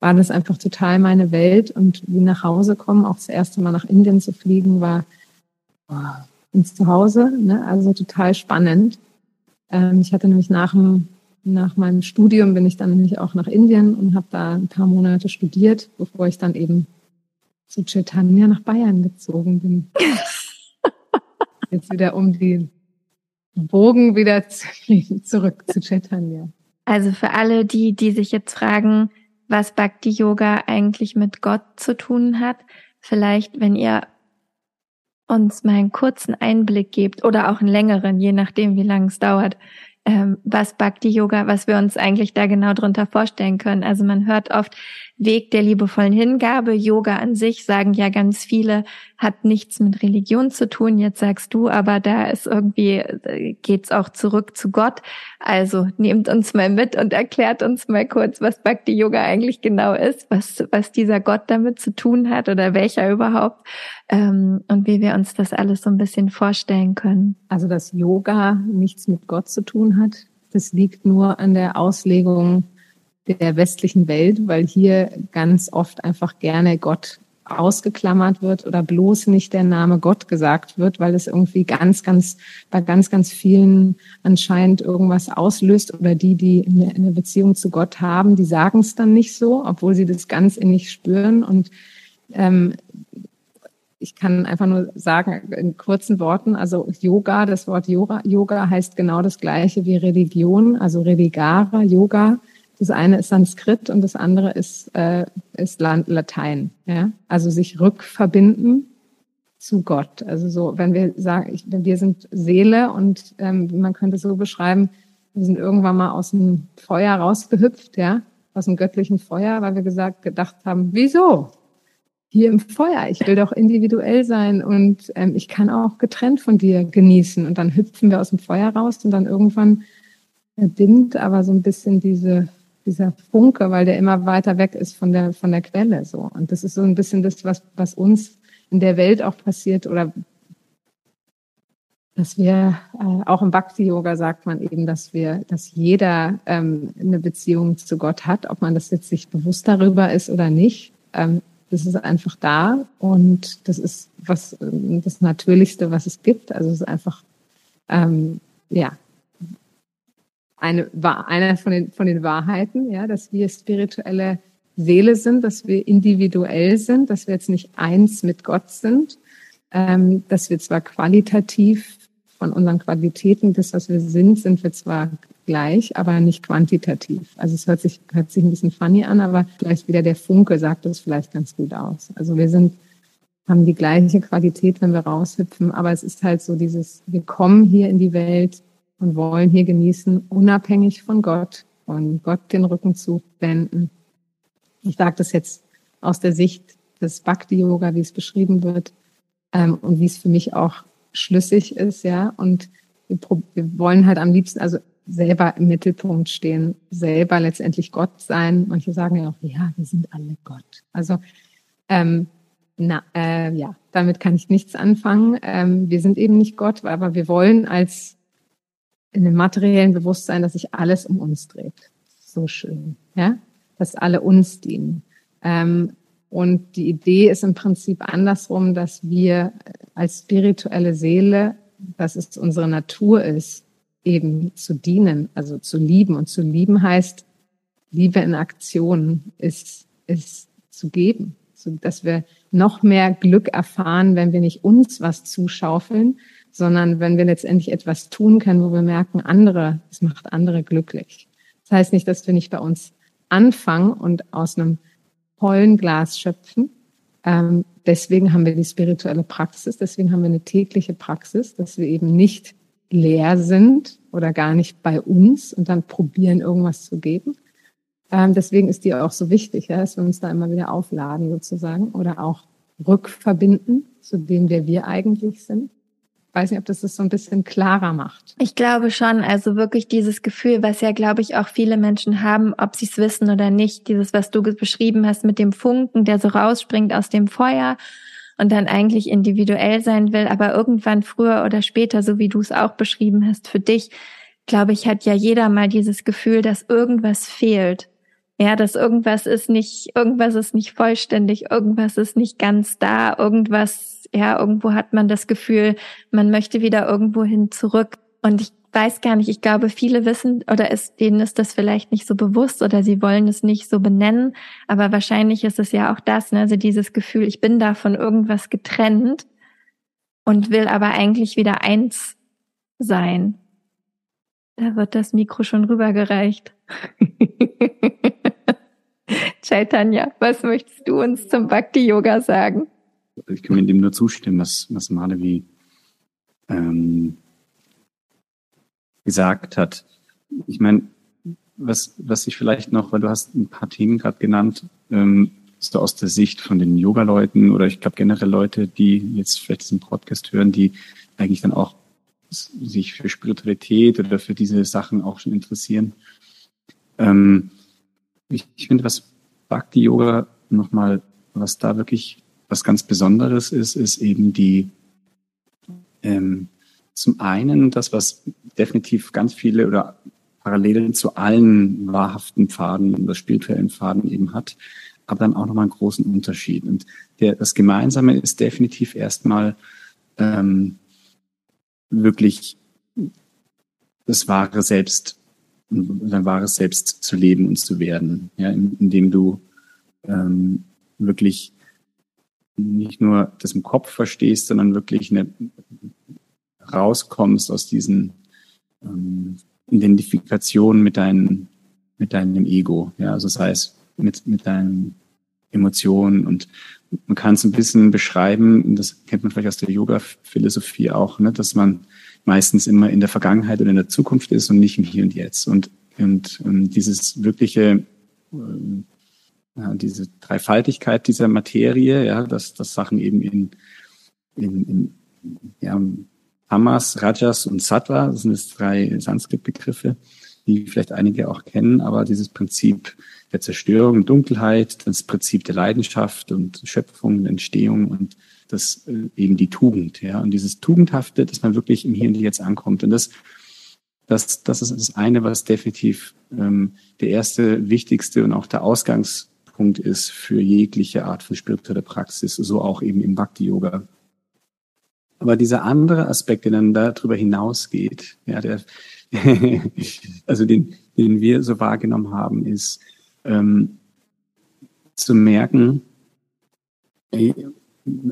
C: war das einfach total meine Welt. Und wie nach Hause kommen, auch das erste Mal nach Indien zu fliegen, war ins Zuhause. Ne? Also total spannend. Ähm, ich hatte nämlich nach, dem, nach meinem Studium bin ich dann nämlich auch nach Indien und habe da ein paar Monate studiert, bevor ich dann eben zu Chaitanya nach Bayern gezogen bin. Jetzt wieder um die Bogen wieder zurück zu.
B: Also für alle die, die sich jetzt fragen, was Bhakti Yoga eigentlich mit Gott zu tun hat, vielleicht, wenn ihr uns mal einen kurzen Einblick gebt oder auch einen längeren, je nachdem, wie lange es dauert, ähm, was Bhakti Yoga, was wir uns eigentlich da genau drunter vorstellen können. Also man hört oft Weg der liebevollen Hingabe, Yoga an sich, sagen ja ganz viele, hat nichts mit Religion zu tun. Jetzt sagst du, aber da ist irgendwie, äh, geht's auch zurück zu Gott. Also nehmt uns mal mit und erklärt uns mal kurz, was Bhakti Yoga eigentlich genau ist, was, was dieser Gott damit zu tun hat oder welcher überhaupt ähm, und wie wir uns das alles so ein bisschen vorstellen können.
C: Also, dass Yoga nichts mit Gott zu tun hat, das liegt nur an der Auslegung der westlichen Welt, weil hier ganz oft einfach gerne Gott ausgeklammert wird oder bloß nicht der Name Gott gesagt wird, weil es irgendwie ganz, ganz, bei ganz, ganz vielen anscheinend irgendwas auslöst oder die, die eine Beziehung zu Gott haben, die sagen es dann nicht so, obwohl sie das ganz innig spüren. Und ähm, ich kann einfach nur sagen, in kurzen Worten, also Yoga, das Wort Yoga, Yoga heißt genau das gleiche wie Religion, also Religare, Yoga das eine ist Sanskrit und das andere ist, äh, ist Latein. Ja? Also sich rückverbinden zu Gott. Also so, wenn wir sagen, ich, wir sind Seele und ähm, man könnte so beschreiben, wir sind irgendwann mal aus dem Feuer rausgehüpft, ja, aus dem göttlichen Feuer, weil wir gesagt, gedacht haben, wieso? Hier im Feuer, ich will doch individuell sein und ähm, ich kann auch getrennt von dir genießen. Und dann hüpfen wir aus dem Feuer raus und dann irgendwann erbindet aber so ein bisschen diese dieser Funke, weil der immer weiter weg ist von der, von der Quelle, so. Und das ist so ein bisschen das, was, was uns in der Welt auch passiert oder dass wir äh, auch im Bhakti-Yoga sagt man eben, dass wir, dass jeder ähm, eine Beziehung zu Gott hat, ob man das jetzt sich bewusst darüber ist oder nicht. Ähm, das ist einfach da und das ist was das Natürlichste, was es gibt. Also es ist einfach ähm, ja eine einer von den von den Wahrheiten, ja, dass wir spirituelle Seele sind, dass wir individuell sind, dass wir jetzt nicht eins mit Gott sind, ähm, dass wir zwar qualitativ von unseren Qualitäten, das, was wir sind, sind wir zwar gleich, aber nicht quantitativ. Also es hört sich, hört sich ein bisschen funny an, aber vielleicht wieder der Funke sagt das vielleicht ganz gut aus. Also wir sind, haben die gleiche Qualität, wenn wir raushüpfen, aber es ist halt so dieses, wir kommen hier in die Welt und wollen hier genießen, unabhängig von Gott und Gott den Rücken zu wenden. Ich sage das jetzt aus der Sicht des Bhakti-Yoga, wie es beschrieben wird, ähm, und wie es für mich auch schlüssig ist, ja. Und wir, wir wollen halt am liebsten also selber im Mittelpunkt stehen, selber letztendlich Gott sein. Manche sagen ja auch, ja, wir sind alle Gott. Also ähm, na, äh, ja, damit kann ich nichts anfangen. Ähm, wir sind eben nicht Gott, aber wir wollen als in dem materiellen Bewusstsein, dass sich alles um uns dreht. So schön, ja, dass alle uns dienen. Ähm, und die Idee ist im Prinzip andersrum, dass wir als spirituelle Seele, dass es unsere Natur ist, eben zu dienen, also zu lieben. Und zu lieben heißt, Liebe in Aktion ist, ist zu geben, so dass wir noch mehr Glück erfahren, wenn wir nicht uns was zuschaufeln, sondern wenn wir letztendlich etwas tun können, wo wir merken, andere, es macht andere glücklich. Das heißt nicht, dass wir nicht bei uns anfangen und aus einem Pollenglas schöpfen. Ähm, deswegen haben wir die spirituelle Praxis, deswegen haben wir eine tägliche Praxis, dass wir eben nicht leer sind oder gar nicht bei uns und dann probieren, irgendwas zu geben. Ähm, deswegen ist die auch so wichtig, ja, dass wir uns da immer wieder aufladen sozusagen oder auch rückverbinden zu dem, der wir eigentlich sind weiß nicht, ob das das so ein bisschen klarer macht.
B: Ich glaube schon, also wirklich dieses Gefühl, was ja, glaube ich, auch viele Menschen haben, ob sie es wissen oder nicht, dieses, was du beschrieben hast mit dem Funken, der so rausspringt aus dem Feuer und dann eigentlich individuell sein will, aber irgendwann früher oder später, so wie du es auch beschrieben hast, für dich, glaube ich, hat ja jeder mal dieses Gefühl, dass irgendwas fehlt. Ja, dass irgendwas ist nicht, irgendwas ist nicht vollständig, irgendwas ist nicht ganz da, irgendwas ja, irgendwo hat man das Gefühl, man möchte wieder irgendwo hin zurück. Und ich weiß gar nicht, ich glaube, viele wissen oder ist, denen ist das vielleicht nicht so bewusst oder sie wollen es nicht so benennen. Aber wahrscheinlich ist es ja auch das, ne? also dieses Gefühl, ich bin da von irgendwas getrennt und will aber eigentlich wieder eins sein. Da wird das Mikro schon rübergereicht. Chaitanya, was möchtest du uns zum Bhakti-Yoga sagen?
A: Ich kann mir dem nur zustimmen, was, was Malevi ähm, gesagt hat. Ich meine, was, was ich vielleicht noch, weil du hast ein paar Themen gerade genannt, ähm, so aus der Sicht von den Yoga-Leuten oder ich glaube generell Leute, die jetzt vielleicht diesen Podcast hören, die eigentlich dann auch sich für Spiritualität oder für diese Sachen auch schon interessieren. Ähm, ich, ich finde, was Bhakti Yoga nochmal, was da wirklich was ganz Besonderes ist, ist eben die, ähm, zum einen das, was definitiv ganz viele oder Parallelen zu allen wahrhaften Pfaden oder spirituellen Pfaden eben hat, aber dann auch nochmal einen großen Unterschied. Und der, das Gemeinsame ist definitiv erstmal ähm, wirklich das wahre Selbst, dein wahres Selbst zu leben und zu werden, ja, indem du ähm, wirklich nicht nur das im Kopf verstehst, sondern wirklich eine, rauskommst aus diesen ähm, Identifikationen mit deinem, mit deinem Ego. Ja, also sei es mit, mit deinen Emotionen und man kann es ein bisschen beschreiben, das kennt man vielleicht aus der Yoga-Philosophie auch, ne, dass man meistens immer in der Vergangenheit oder in der Zukunft ist und nicht im Hier und Jetzt. Und, und, und ähm, dieses wirkliche äh, ja, diese Dreifaltigkeit dieser Materie, ja, dass, dass Sachen eben in, in, in ja, Tamas, Rajas und Sattva, das sind jetzt drei Sanskrit-Begriffe, die vielleicht einige auch kennen, aber dieses Prinzip der Zerstörung, Dunkelheit, das Prinzip der Leidenschaft und Schöpfung, Entstehung und das äh, eben die Tugend, ja. Und dieses Tugendhafte, dass man wirklich im Hier und Jetzt ankommt. Und das, das, das ist das eine, was definitiv ähm, der erste, wichtigste und auch der Ausgangspunkt ist für jegliche Art von spiritueller Praxis, so auch eben im Bhakti-Yoga. Aber dieser andere Aspekt, der dann darüber hinausgeht, ja, der, also den, den wir so wahrgenommen haben, ist ähm, zu merken,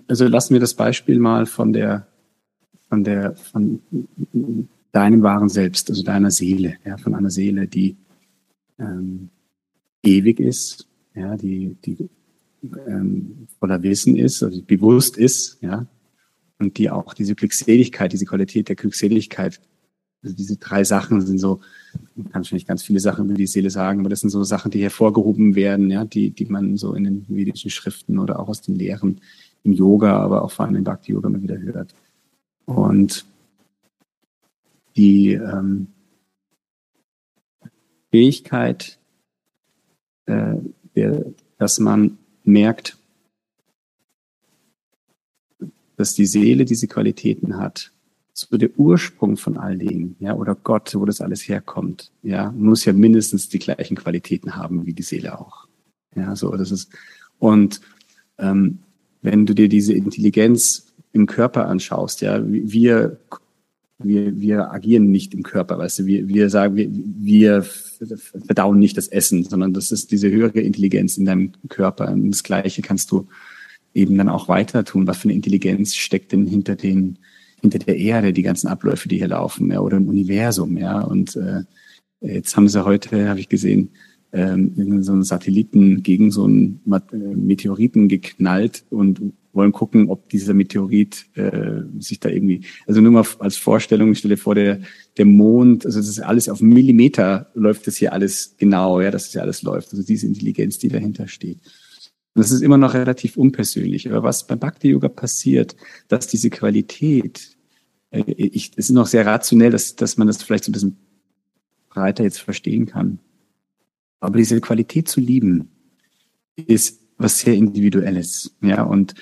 A: also lassen wir das Beispiel mal von der, von der, von deinem wahren Selbst, also deiner Seele, ja, von einer Seele, die ähm, ewig ist, ja, die, die ähm, voller Wissen ist, also bewusst ist, ja, und die auch diese Glückseligkeit, diese Qualität der Glückseligkeit, also diese drei Sachen sind so, man kann nicht ganz viele Sachen über die Seele sagen, aber das sind so Sachen, die hervorgehoben werden, ja, die, die man so in den vedischen Schriften oder auch aus den Lehren im Yoga, aber auch vor allem im Bhakti-Yoga immer wieder hört. Und die ähm, Fähigkeit, äh, dass man merkt, dass die Seele diese Qualitäten hat, so der Ursprung von all dem, ja, oder Gott, wo das alles herkommt, ja, muss ja mindestens die gleichen Qualitäten haben wie die Seele auch. Ja, so, das ist, und ähm, wenn du dir diese Intelligenz im Körper anschaust, ja, wir, wir, wir agieren nicht im Körper, weißt du, wir, wir sagen, wir, wir verdauen nicht das Essen, sondern das ist diese höhere Intelligenz in deinem Körper. Und das Gleiche kannst du eben dann auch weiter tun. Was für eine Intelligenz steckt denn hinter den, hinter der Erde, die ganzen Abläufe, die hier laufen, ja, oder im Universum, ja. Und äh, jetzt haben sie heute, habe ich gesehen, ähm, so einen Satelliten gegen so einen äh, Meteoriten geknallt und wollen gucken, ob dieser Meteorit äh, sich da irgendwie, also nur mal als Vorstellung, ich stelle vor, der, der Mond, also das ist alles auf Millimeter läuft das hier alles genau, ja, dass das hier alles läuft. Also diese Intelligenz, die dahinter steht. Und das ist immer noch relativ unpersönlich. Aber was beim Bhakti Yoga passiert, dass diese Qualität, äh, ich, es ist noch sehr rationell, dass, dass man das vielleicht so ein bisschen breiter jetzt verstehen kann. Aber diese Qualität zu lieben, ist was sehr Individuelles. Ja, und,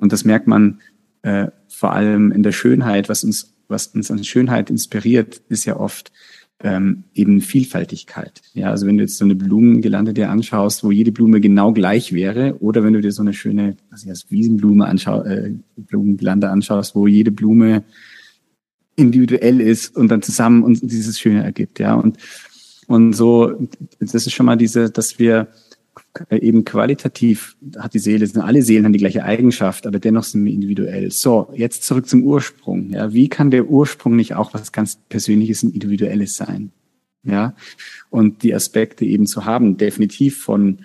A: und das merkt man äh, vor allem in der Schönheit, was uns, was uns an Schönheit inspiriert, ist ja oft, ähm, eben Vielfaltigkeit. Ja, also wenn du jetzt so eine Blumengelande dir anschaust, wo jede Blume genau gleich wäre, oder wenn du dir so eine schöne, ich als Wiesenblume anschau, äh, Blumengelande anschaust, wo jede Blume individuell ist und dann zusammen uns dieses Schöne ergibt. Ja, und und so, das ist schon mal diese, dass wir eben qualitativ hat die Seele, sind alle Seelen haben die gleiche Eigenschaft, aber dennoch sind wir individuell. So, jetzt zurück zum Ursprung. Ja, wie kann der Ursprung nicht auch was ganz Persönliches und Individuelles sein? Ja, und die Aspekte eben zu haben, definitiv von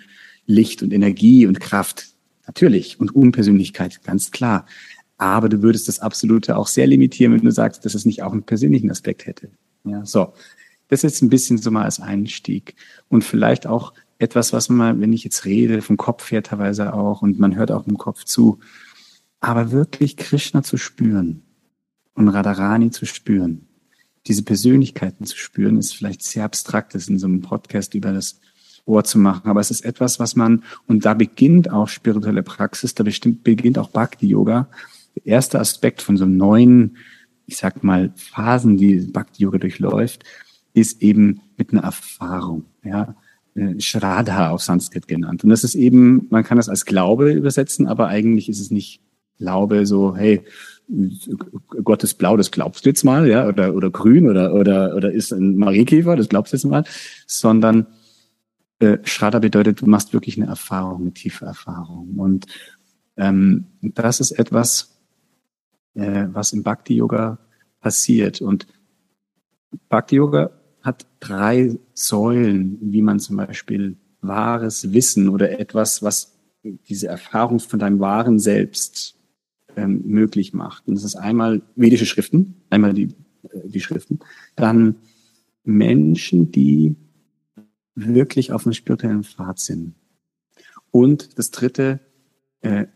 A: Licht und Energie und Kraft, natürlich, und Unpersönlichkeit, ganz klar. Aber du würdest das Absolute auch sehr limitieren, wenn du sagst, dass es nicht auch einen persönlichen Aspekt hätte. Ja, so. Das ist ein bisschen so mal als Einstieg. Und vielleicht auch etwas, was man, wenn ich jetzt rede, vom Kopf her teilweise auch und man hört auch im Kopf zu, aber wirklich Krishna zu spüren und Radharani zu spüren, diese Persönlichkeiten zu spüren, ist vielleicht sehr abstrakt, das in so einem Podcast über das Ohr zu machen, aber es ist etwas, was man, und da beginnt auch spirituelle Praxis, da bestimmt beginnt auch Bhakti-Yoga, der erste Aspekt von so einem neuen, ich sag mal, Phasen, die Bhakti-Yoga durchläuft, ist eben mit einer Erfahrung, ja. Äh, Shraddha auf Sanskrit genannt. Und das ist eben, man kann das als Glaube übersetzen, aber eigentlich ist es nicht Glaube so, hey, Gott ist blau, das glaubst du jetzt mal, ja, oder, oder grün oder, oder, oder ist ein Marienkäfer, das glaubst du jetzt mal, sondern äh, Shraddha bedeutet, du machst wirklich eine Erfahrung, eine tiefe Erfahrung. Und ähm, das ist etwas, äh, was im Bhakti-Yoga passiert. Und Bhakti-Yoga hat drei Säulen, wie man zum Beispiel wahres Wissen oder etwas, was diese Erfahrung von deinem wahren Selbst ähm, möglich macht. Und das ist einmal vedische Schriften, einmal die, äh, die Schriften, dann Menschen, die wirklich auf einem spirituellen Pfad sind. Und das dritte, äh,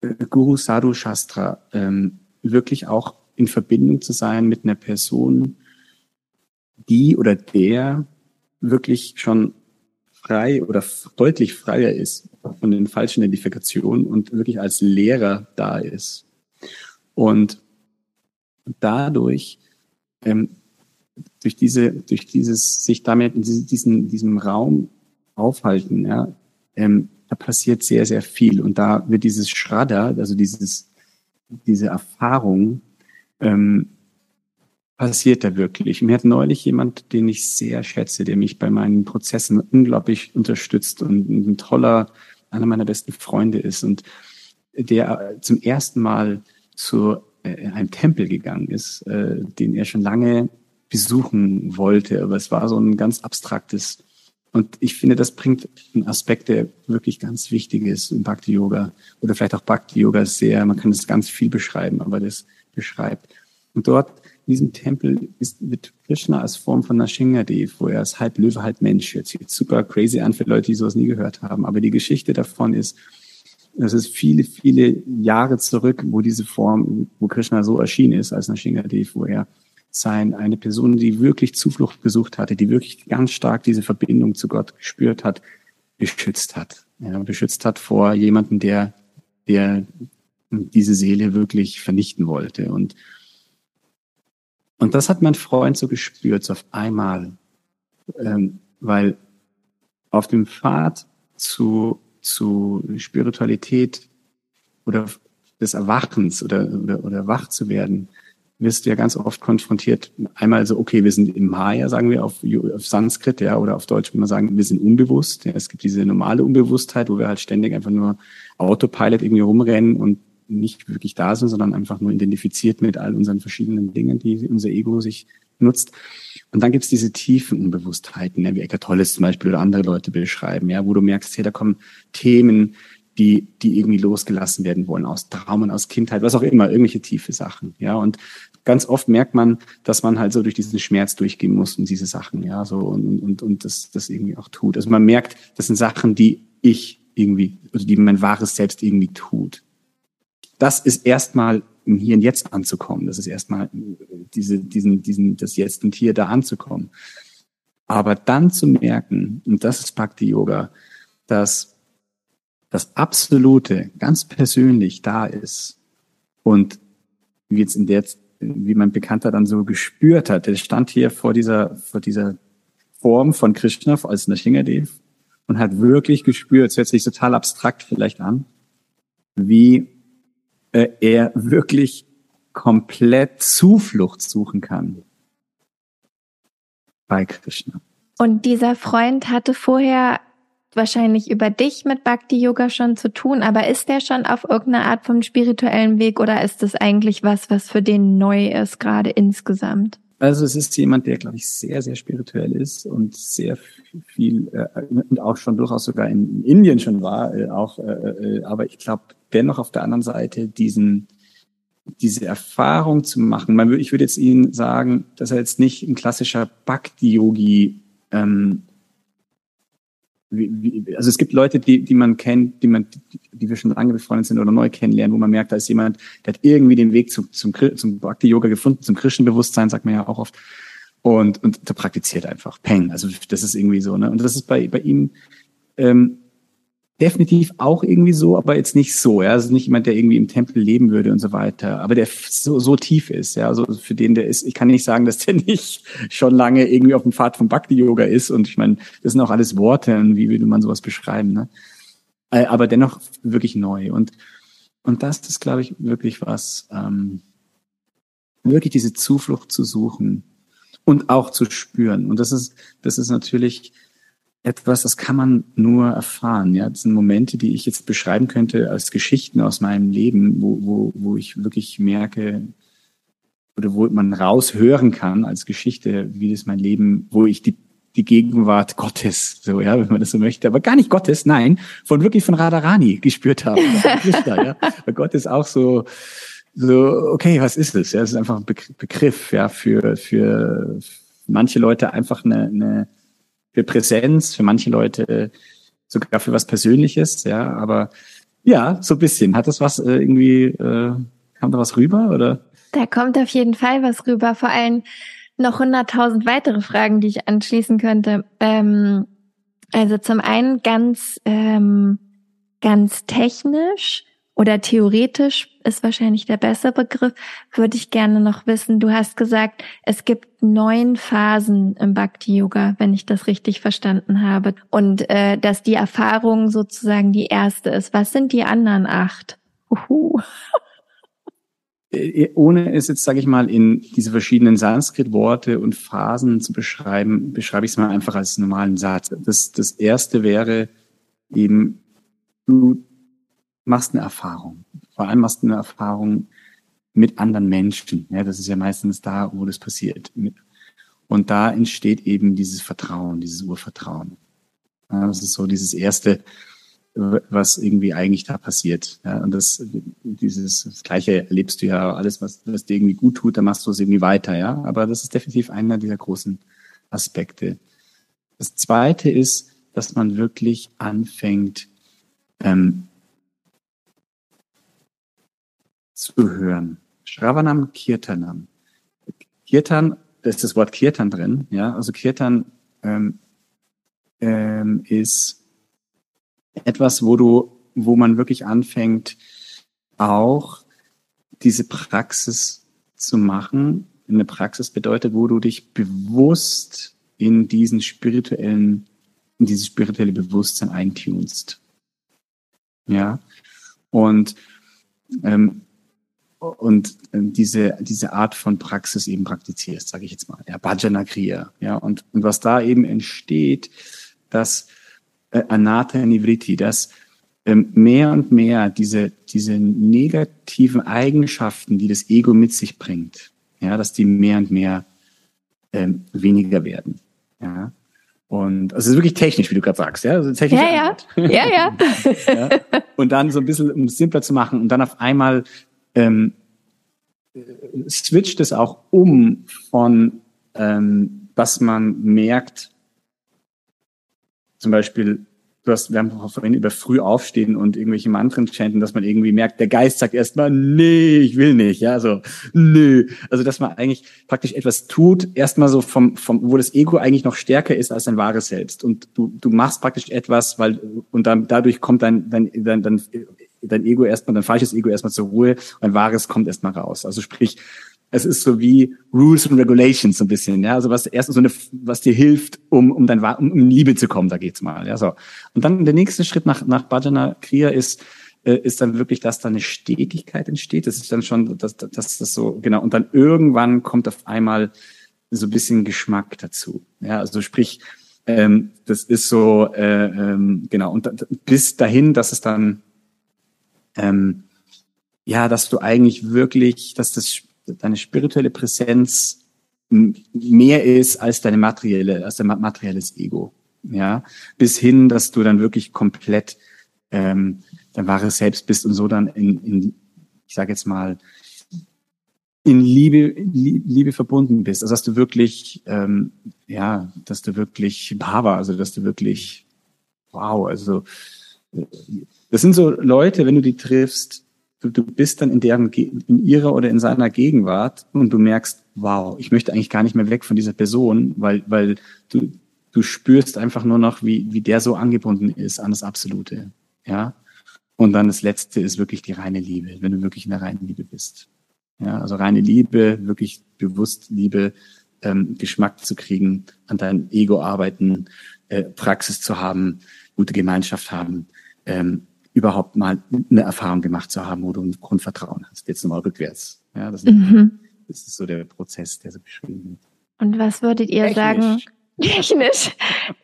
A: äh Guru Sadhu Shastra, ähm, wirklich auch in Verbindung zu sein mit einer Person, die oder der wirklich schon frei oder deutlich freier ist von den falschen Identifikationen und wirklich als Lehrer da ist. Und dadurch, ähm, durch diese, durch dieses, sich damit in diesen, diesem Raum aufhalten, ja, ähm, da passiert sehr, sehr viel. Und da wird dieses Schradder, also dieses, diese Erfahrung, ähm, passiert da wirklich. Mir hat neulich jemand, den ich sehr schätze, der mich bei meinen Prozessen unglaublich unterstützt und ein toller, einer meiner besten Freunde ist und der zum ersten Mal zu äh, einem Tempel gegangen ist, äh, den er schon lange besuchen wollte, aber es war so ein ganz abstraktes. Und ich finde, das bringt einen Aspekt, der wirklich ganz wichtig ist im Bhakti Yoga oder vielleicht auch Bhakti Yoga sehr, man kann das ganz viel beschreiben, aber das beschreibt. Und dort diesem Tempel ist, wird Krishna als Form von Nashingadev, wo er als halb Löwe, halb Mensch, jetzt sieht super crazy an für Leute, die sowas nie gehört haben. Aber die Geschichte davon ist, das ist viele, viele Jahre zurück, wo diese Form, wo Krishna so erschienen ist als Nashingadev, wo er sein, eine Person, die wirklich Zuflucht gesucht hatte, die wirklich ganz stark diese Verbindung zu Gott gespürt hat, beschützt hat. Ja, beschützt hat vor jemanden, der, der diese Seele wirklich vernichten wollte. Und und das hat mein Freund so gespürt, so auf einmal, ähm, weil auf dem Pfad zu, zu Spiritualität oder des Erwachens oder, oder, oder wach zu werden, wirst du ja ganz oft konfrontiert. Einmal so, okay, wir sind im Maya, sagen wir auf, auf Sanskrit, ja, oder auf Deutsch würde man sagen, wir sind unbewusst. Ja, es gibt diese normale Unbewusstheit, wo wir halt ständig einfach nur Autopilot irgendwie rumrennen und nicht wirklich da sind, sondern einfach nur identifiziert mit all unseren verschiedenen Dingen, die unser Ego sich nutzt. Und dann gibt's diese tiefen Unbewusstheiten, ja, wie Eckart Tolle zum Beispiel oder andere Leute beschreiben, ja, wo du merkst, hey, da kommen Themen, die, die irgendwie losgelassen werden wollen, aus Traumen, aus Kindheit, was auch immer, irgendwelche tiefe Sachen, ja. Und ganz oft merkt man, dass man halt so durch diesen Schmerz durchgehen muss und diese Sachen, ja, so und, und, und das, das irgendwie auch tut. Also man merkt, das sind Sachen, die ich irgendwie, also die mein wahres Selbst irgendwie tut das ist erstmal im Hier und Jetzt anzukommen. Das ist erstmal diese, diesen, diesen, das Jetzt und Hier da anzukommen. Aber dann zu merken, und das ist Bhakti Yoga, dass das Absolute ganz persönlich da ist und wie jetzt in der, wie mein Bekannter dann so gespürt hat, der stand hier vor dieser, vor dieser Form von Krishna als Nashingadev und hat wirklich gespürt, es hört sich total abstrakt vielleicht an, wie äh, er wirklich komplett Zuflucht suchen kann bei Krishna.
B: Und dieser Freund hatte vorher wahrscheinlich über dich mit Bhakti Yoga schon zu tun, aber ist der schon auf irgendeine Art von spirituellen Weg oder ist das eigentlich was, was für den neu ist, gerade insgesamt?
A: Also es ist jemand, der, glaube ich, sehr, sehr spirituell ist und sehr viel äh, und auch schon durchaus sogar in Indien schon war, äh, auch, äh, äh, aber ich glaube dennoch auf der anderen Seite diesen diese Erfahrung zu machen. Man, ich würde jetzt Ihnen sagen, dass er jetzt nicht ein klassischer Bhakti-Yogi ähm, also es gibt Leute, die, die man kennt, die man, die, die wir schon lange befreundet sind oder neu kennenlernen, wo man merkt, da ist jemand, der hat irgendwie den Weg zum, zum, zum Bhakti-Yoga gefunden, zum Christenbewusstsein, sagt man ja auch oft. Und, und der praktiziert einfach. Peng. Also das ist irgendwie so, ne? Und das ist bei, bei ihm ähm, definitiv auch irgendwie so, aber jetzt nicht so. Ja, also nicht jemand, der irgendwie im Tempel leben würde und so weiter, aber der so, so tief ist. Ja, also für den der ist, ich kann nicht sagen, dass der nicht schon lange irgendwie auf dem Pfad vom Bhakti Yoga ist. Und ich meine, das sind auch alles Worte. Und wie würde man sowas beschreiben? Ne? Äh, aber dennoch wirklich neu. Und und das ist, glaube ich, wirklich was. Ähm, wirklich diese Zuflucht zu suchen und auch zu spüren. Und das ist, das ist natürlich etwas, das kann man nur erfahren. Ja, das sind Momente, die ich jetzt beschreiben könnte als Geschichten aus meinem Leben, wo, wo, wo ich wirklich merke oder wo man raushören kann als Geschichte, wie das mein Leben, wo ich die die Gegenwart Gottes, so ja, wenn man das so möchte, aber gar nicht Gottes, nein, von wirklich von Radharani gespürt habe. ja. Weil Gott ist auch so, so okay, was ist es? Ja, es ist einfach ein Begriff, ja, für für manche Leute einfach eine, eine für Präsenz, für manche Leute sogar für was Persönliches, ja, aber ja, so ein bisschen. Hat das was äh, irgendwie, äh, kam da was rüber oder?
B: Da kommt auf jeden Fall was rüber, vor allem noch hunderttausend weitere Fragen, die ich anschließen könnte. Ähm, Also zum einen ganz, ähm, ganz technisch oder theoretisch ist wahrscheinlich der bessere Begriff, würde ich gerne noch wissen. Du hast gesagt, es gibt neun Phasen im Bhakti-Yoga, wenn ich das richtig verstanden habe. Und äh, dass die Erfahrung sozusagen die erste ist. Was sind die anderen acht? Uhu.
A: Äh, ohne es jetzt, sage ich mal, in diese verschiedenen Sanskrit-Worte und Phasen zu beschreiben, beschreibe ich es mal einfach als normalen Satz. Das, das erste wäre eben, du machst eine Erfahrung. Vor allem machst du eine Erfahrung mit anderen Menschen. Ja, das ist ja meistens da, wo das passiert. Und da entsteht eben dieses Vertrauen, dieses Urvertrauen. Ja, das ist so dieses erste, was irgendwie eigentlich da passiert. Ja, und das, dieses, das Gleiche erlebst du ja alles, was, was dir irgendwie gut tut, dann machst du es irgendwie weiter, ja. Aber das ist definitiv einer dieser großen Aspekte. Das zweite ist, dass man wirklich anfängt, ähm, zu hören. Shravanam Kirtanam. Kirtan, da ist das Wort Kirtan drin, ja, also Kirtan ähm, ähm, ist etwas, wo du, wo man wirklich anfängt, auch diese Praxis zu machen. Eine Praxis bedeutet, wo du dich bewusst in diesen spirituellen, in dieses spirituelle Bewusstsein eintunst. Ja. Und ähm, und ähm, diese, diese Art von Praxis eben praktizierst, sage ich jetzt mal, ja, Bhajana Kriya, ja, und, und was da eben entsteht, dass äh, Anata Nivriti, dass ähm, mehr und mehr diese, diese negativen Eigenschaften, die das Ego mit sich bringt, ja, dass die mehr und mehr ähm, weniger werden, ja. Und also es ist wirklich technisch, wie du gerade sagst, ja, also technisch.
B: Ja, ja, ja, ja.
A: ja. Und dann so ein bisschen, um es simpler zu machen, und dann auf einmal ähm, switcht es auch um von, ähm, was man merkt, zum Beispiel, du hast, wir haben vorhin über früh aufstehen und irgendwelche Mantren chanten, dass man irgendwie merkt, der Geist sagt erstmal, nee, ich will nicht, ja, so, nö. Also, dass man eigentlich praktisch etwas tut, erstmal so vom, vom, wo das Ego eigentlich noch stärker ist als dein wahres Selbst. Und du, du machst praktisch etwas, weil, und dann, dadurch kommt dein, dein, dein, dein dein Ego erstmal, dein falsches Ego erstmal zur Ruhe dein wahres kommt erstmal raus. Also sprich, es ist so wie Rules and Regulations so ein bisschen, ja, also was erstens so eine, was dir hilft, um um dein um, um Liebe zu kommen, da geht's mal, ja so. Und dann der nächste Schritt nach nach Bhajana Kriya ist äh, ist dann wirklich, dass da eine Stetigkeit entsteht. Das ist dann schon, dass, dass das so genau. Und dann irgendwann kommt auf einmal so ein bisschen Geschmack dazu. Ja, also sprich, ähm, das ist so äh, ähm, genau. Und bis dahin, dass es dann ähm, ja, dass du eigentlich wirklich, dass das deine spirituelle Präsenz mehr ist als deine materielle, als dein materielles Ego. Ja, bis hin, dass du dann wirklich komplett ähm, dein wahres Selbst bist und so dann in, in ich sage jetzt mal, in Liebe, Liebe verbunden bist. Also dass du wirklich, ähm, ja, dass du wirklich Bhava, also dass du wirklich, wow, also das sind so Leute, wenn du die triffst, du, du bist dann in deren, in ihrer oder in seiner Gegenwart und du merkst, wow, ich möchte eigentlich gar nicht mehr weg von dieser Person, weil, weil du, du spürst einfach nur noch, wie, wie der so angebunden ist an das Absolute. Ja. Und dann das Letzte ist wirklich die reine Liebe, wenn du wirklich in der reinen Liebe bist. Ja, also reine Liebe, wirklich bewusst Liebe, ähm, Geschmack zu kriegen, an deinem Ego arbeiten, äh, Praxis zu haben, gute Gemeinschaft haben, ähm, überhaupt mal eine Erfahrung gemacht zu haben, wo du ein Grundvertrauen hast. Jetzt nochmal rückwärts. Ja, das, mhm. das ist so der Prozess, der so beschrieben wird.
B: Und was würdet ihr Technisch. sagen? Technisch.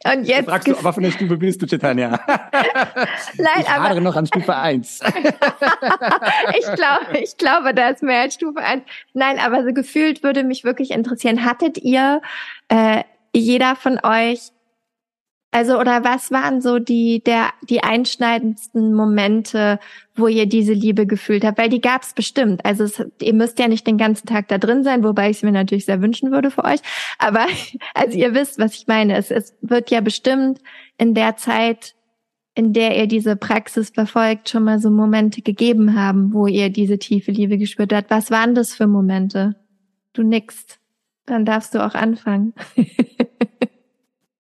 B: Und jetzt.
A: Fragst du, aber von der Stufe bist du, Chetania? Nein, ich aber. noch an Stufe 1.
B: ich glaube, ich glaube, da ist mehr als Stufe 1. Nein, aber so gefühlt würde mich wirklich interessieren. Hattet ihr, äh, jeder von euch also, oder was waren so die, der, die einschneidendsten Momente, wo ihr diese Liebe gefühlt habt? Weil die gab es bestimmt. Also, es, ihr müsst ja nicht den ganzen Tag da drin sein, wobei ich es mir natürlich sehr wünschen würde für euch. Aber, also ihr wisst, was ich meine. Es, es wird ja bestimmt in der Zeit, in der ihr diese Praxis verfolgt, schon mal so Momente gegeben haben, wo ihr diese tiefe Liebe gespürt habt. Was waren das für Momente? Du nix. Dann darfst du auch anfangen.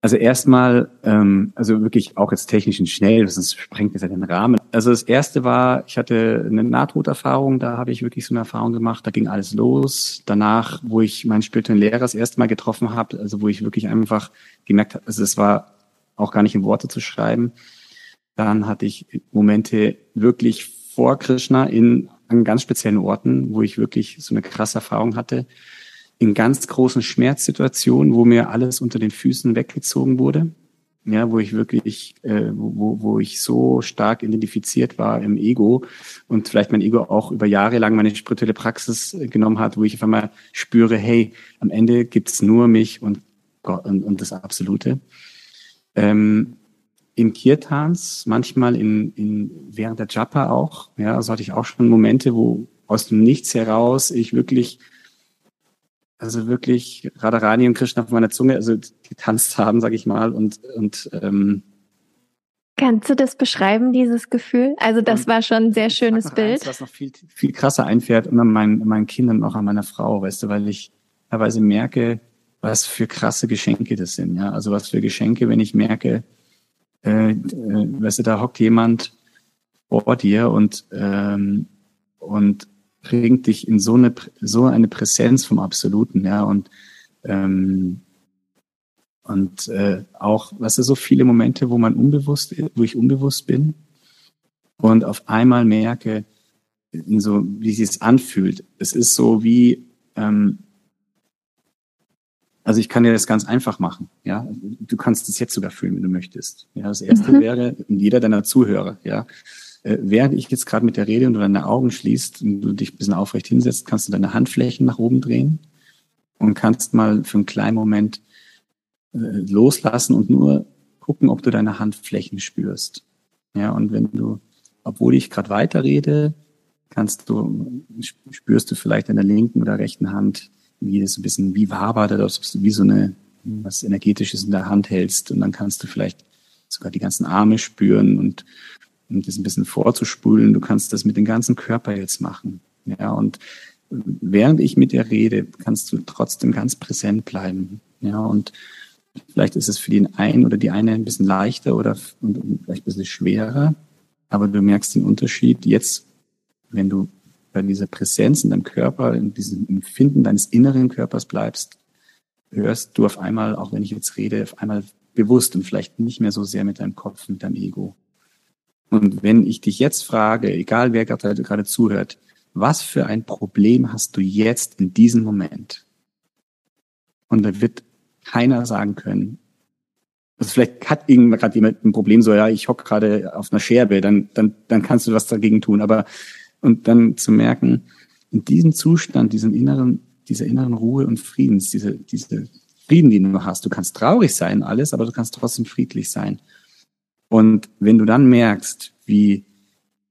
A: Also erstmal, ähm, also wirklich auch jetzt technisch und schnell, das sprengt jetzt ja den Rahmen. Also das erste war, ich hatte eine Nahtoderfahrung, da habe ich wirklich so eine Erfahrung gemacht, da ging alles los. Danach, wo ich meinen spirituellen Lehrer das erste Mal getroffen habe, also wo ich wirklich einfach gemerkt habe, also es war auch gar nicht in Worte zu schreiben. Dann hatte ich Momente wirklich vor Krishna in an ganz speziellen Orten, wo ich wirklich so eine krasse Erfahrung hatte in ganz großen Schmerzsituationen, wo mir alles unter den Füßen weggezogen wurde. Ja, wo ich wirklich, äh, wo, wo ich so stark identifiziert war im Ego und vielleicht mein Ego auch über Jahre lang meine spirituelle Praxis äh, genommen hat, wo ich auf einmal spüre, hey, am Ende gibt's nur mich und Gott und, und das Absolute. Ähm, in Kirtans, manchmal in, in während der Japa auch, ja, also hatte ich auch schon Momente, wo aus dem Nichts heraus ich wirklich also wirklich Radharani und Krishna auf meiner Zunge, also getanzt haben, sag ich mal, und und ähm,
B: Kannst du das beschreiben, dieses Gefühl? Also das war schon ein sehr schönes Bild.
A: Eins, was noch viel, viel krasser einfährt und an meinen, meinen Kindern auch an meiner Frau, weißt du, weil ich teilweise merke, was für krasse Geschenke das sind, ja. Also was für Geschenke, wenn ich merke, äh, äh, weißt du, da hockt jemand vor dir und ähm, und bringt dich in so eine so eine Präsenz vom Absoluten, ja und ähm, und äh, auch, was ist so viele Momente, wo man unbewusst, wo ich unbewusst bin und auf einmal merke, so wie sich es anfühlt. Es ist so wie, ähm, also ich kann dir das ganz einfach machen. Ja, du kannst es jetzt sogar fühlen, wenn du möchtest. Ja, das erste mhm. wäre jeder deiner Zuhörer. Ja, äh, während ich jetzt gerade mit der Rede und du deine Augen schließt und du dich ein bisschen aufrecht hinsetzt, kannst du deine Handflächen nach oben drehen und kannst mal für einen kleinen Moment äh, loslassen und nur gucken, ob du deine Handflächen spürst. Ja, und wenn du, obwohl ich gerade weiterrede, kannst du, spürst du vielleicht in der linken oder rechten Hand, wie es ein bisschen wie wabert oder wie so eine, was energetisches in der Hand hältst. Und dann kannst du vielleicht sogar die ganzen Arme spüren und um das ein bisschen vorzuspulen. Du kannst das mit dem ganzen Körper jetzt machen. Ja, und während ich mit dir rede, kannst du trotzdem ganz präsent bleiben. Ja, und vielleicht ist es für den einen oder die eine ein bisschen leichter oder und vielleicht ein bisschen schwerer, aber du merkst den Unterschied jetzt, wenn du bei dieser Präsenz in deinem Körper, in diesem Empfinden deines inneren Körpers bleibst, hörst du auf einmal, auch wenn ich jetzt rede, auf einmal bewusst und vielleicht nicht mehr so sehr mit deinem Kopf, mit deinem Ego. Und wenn ich dich jetzt frage, egal wer gerade, gerade zuhört, was für ein Problem hast du jetzt in diesem Moment? Und da wird keiner sagen können, also vielleicht hat irgendwann gerade jemand ein Problem, so ja, ich hocke gerade auf einer Scherbe, dann, dann, dann kannst du was dagegen tun. Aber und dann zu merken, in diesem Zustand, diesen inneren, dieser inneren Ruhe und Friedens, diese, diese Frieden, die du hast, du kannst traurig sein, alles, aber du kannst trotzdem friedlich sein. Und wenn du dann merkst, wie,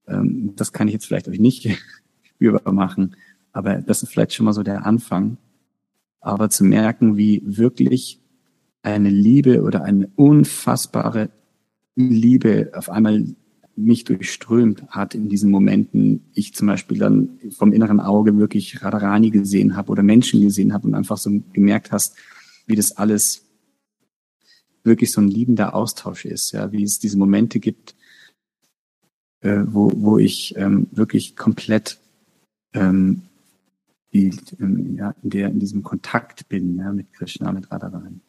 A: ähm, das kann ich jetzt vielleicht euch nicht spürbar machen, aber das ist vielleicht schon mal so der Anfang, aber zu merken, wie wirklich eine Liebe oder eine unfassbare Liebe auf einmal mich durchströmt hat in diesen Momenten. Ich zum Beispiel dann vom inneren Auge wirklich Radharani gesehen habe oder Menschen gesehen habe und einfach so gemerkt hast, wie das alles wirklich so ein liebender Austausch ist, ja, wie es diese Momente gibt, äh, wo, wo ich ähm, wirklich komplett ähm, die, ähm, ja, in, der, in diesem Kontakt bin ja, mit Krishna, mit Radharani.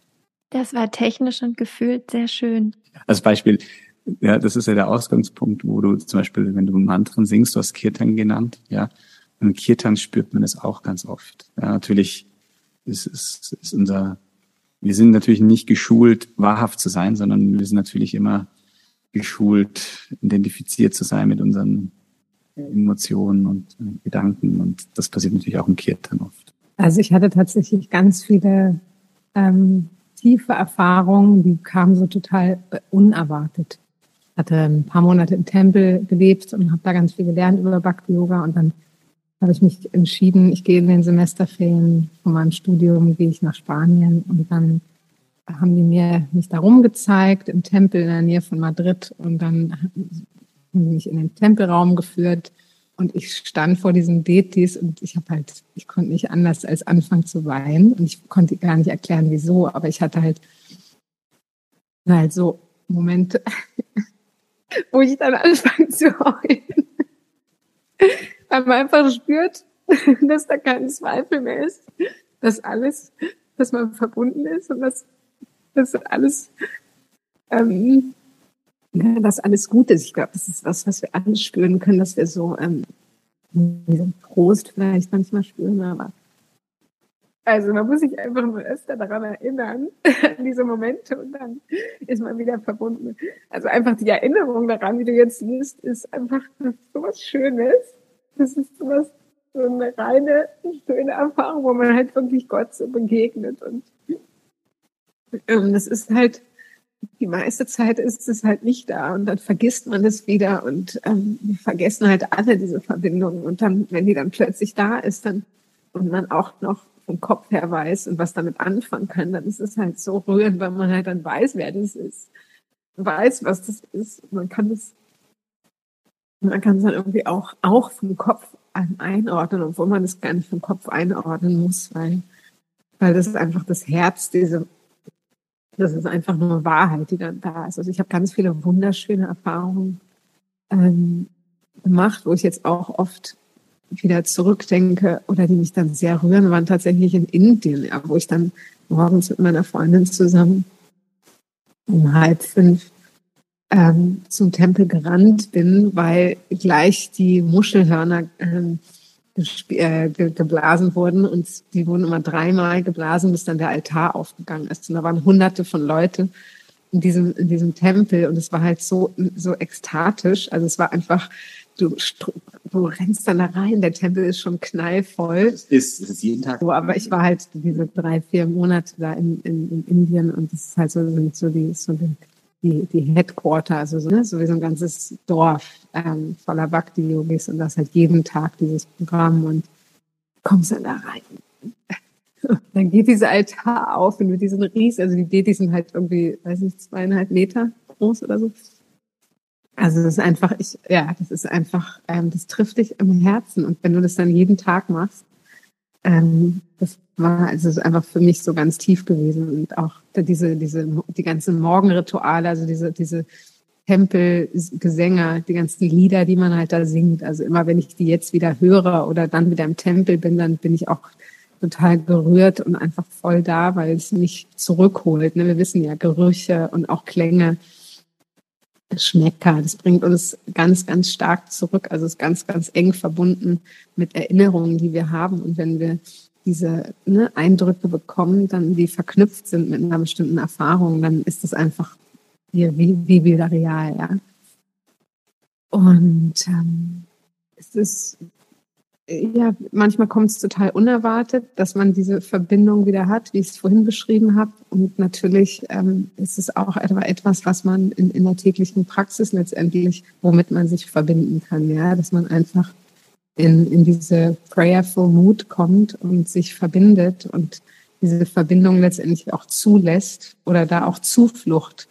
B: Das war technisch und gefühlt sehr schön.
A: Als Beispiel, ja, das ist ja der Ausgangspunkt, wo du zum Beispiel, wenn du Mantren singst, du hast Kirtan genannt, ja, und Kirtan spürt man es auch ganz oft. Ja, natürlich ist, ist, ist unser wir sind natürlich nicht geschult, wahrhaft zu sein, sondern wir sind natürlich immer geschult, identifiziert zu sein mit unseren Emotionen und Gedanken. Und das passiert natürlich auch im Kirtan oft.
C: Also ich hatte tatsächlich ganz viele ähm, tiefe Erfahrungen, die kamen so total unerwartet. Ich hatte ein paar Monate im Tempel gelebt und habe da ganz viel gelernt über Bhakti Yoga und dann habe ich mich entschieden, ich gehe in den Semesterferien von meinem Studium, gehe ich nach Spanien und dann haben die mir mich darum gezeigt im Tempel in der Nähe von Madrid und dann haben die mich in den Tempelraum geführt und ich stand vor diesen Detis und ich habe halt, ich konnte nicht anders als anfangen zu weinen und ich konnte gar nicht erklären, wieso, aber ich hatte halt halt so Momente, wo ich dann anfange zu heulen. Weil man einfach spürt, dass da kein Zweifel mehr ist, dass alles, dass man verbunden ist und dass, dass alles, ähm, dass alles gut ist. Ich glaube, das ist was, was wir alle spüren können, dass wir so, ähm, wie so Trost vielleicht manchmal spüren, aber also man muss sich einfach nur erst daran erinnern, an diese Momente und dann ist man wieder verbunden. Also einfach die Erinnerung daran, wie du jetzt siehst, ist einfach so was Schönes. Das ist so was, so eine reine, schöne Erfahrung, wo man halt wirklich Gott so begegnet und ähm, das ist halt, die meiste Zeit ist es halt nicht da und dann vergisst man es wieder und ähm, wir vergessen halt alle diese Verbindungen und dann, wenn die dann plötzlich da ist, dann und man auch noch vom Kopf her weiß und was damit anfangen kann, dann ist es halt so rührend, weil man halt dann weiß, wer das ist, weiß, was das ist. Man kann das, man kann es dann irgendwie auch, auch vom Kopf einordnen, obwohl man es gar nicht vom Kopf einordnen muss, weil, weil das ist einfach das Herz, diese, das ist einfach nur Wahrheit, die dann da ist. Also ich habe ganz viele wunderschöne Erfahrungen ähm, gemacht, wo ich jetzt auch oft wieder zurückdenke oder die mich dann sehr rühren, waren tatsächlich in Indien, ja, wo ich dann morgens mit meiner Freundin zusammen um halb fünf ähm, zum Tempel gerannt bin, weil gleich die Muschelhörner ähm, äh, geblasen wurden und die wurden immer dreimal geblasen, bis dann der Altar aufgegangen ist. Und da waren hunderte von Leuten in diesem, in diesem Tempel und es war halt so, so ekstatisch. Also es war einfach, du, du rennst dann da rein, der Tempel ist schon knallvoll.
A: Es ist, es ist jeden Tag.
C: So, aber ich war halt diese drei, vier Monate da in, in, in Indien und das ist halt so, so die, so die, die, die Headquarter, also so, ne, so wie so ein ganzes Dorf ähm, voller Bhakti-Yogis und das halt jeden Tag dieses Programm und kommst dann da rein. dann geht dieser Altar auf und mit diesen Ries, also die Detis sind halt irgendwie, weiß nicht, zweieinhalb Meter groß oder so. Also das ist einfach, ich, ja, das ist einfach, ähm, das trifft dich im Herzen. Und wenn du das dann jeden Tag machst, ähm, das war also das ist einfach für mich so ganz tief gewesen. Und auch diese, diese, die ganzen Morgenrituale, also diese, diese Tempelgesänge, die ganzen Lieder, die man halt da singt. Also immer wenn ich die jetzt wieder höre oder dann wieder im Tempel bin, dann bin ich auch total gerührt und einfach voll da, weil es mich zurückholt. Ne? Wir wissen ja, Gerüche und auch Klänge Schmecker. Das bringt uns ganz, ganz stark zurück. Also ist ganz, ganz eng verbunden mit Erinnerungen, die wir haben. Und wenn wir diese ne, Eindrücke bekommen, dann die verknüpft sind mit einer bestimmten Erfahrung, dann ist das einfach wie, wie, wie wieder real, ja. Und ähm, es ist ja, manchmal kommt es total unerwartet, dass man diese Verbindung wieder hat, wie ich es vorhin beschrieben habe. Und natürlich ähm, ist es auch etwas, was man in, in der täglichen Praxis letztendlich, womit man sich verbinden kann, ja, dass man einfach in, in diese prayerful mood kommt und sich verbindet und diese Verbindung letztendlich auch zulässt oder da auch Zuflucht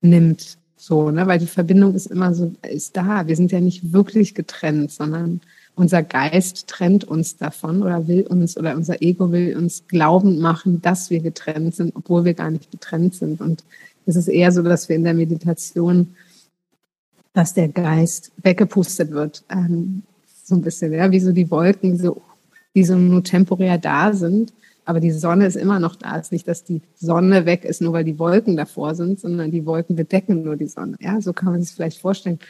C: nimmt. So, ne? Weil die Verbindung ist immer so, ist da. Wir sind ja nicht wirklich getrennt, sondern unser Geist trennt uns davon oder will uns oder unser Ego will uns glaubend machen, dass wir getrennt sind, obwohl wir gar nicht getrennt sind. Und es ist eher so, dass wir in der Meditation, dass der Geist weggepustet wird, ähm, so ein bisschen, ja, wie so die Wolken, so, die so nur temporär da sind. Aber die Sonne ist immer noch da. Es ist nicht, dass die Sonne weg ist, nur weil die Wolken davor sind, sondern die Wolken bedecken nur die Sonne. Ja, so kann man sich vielleicht vorstellen.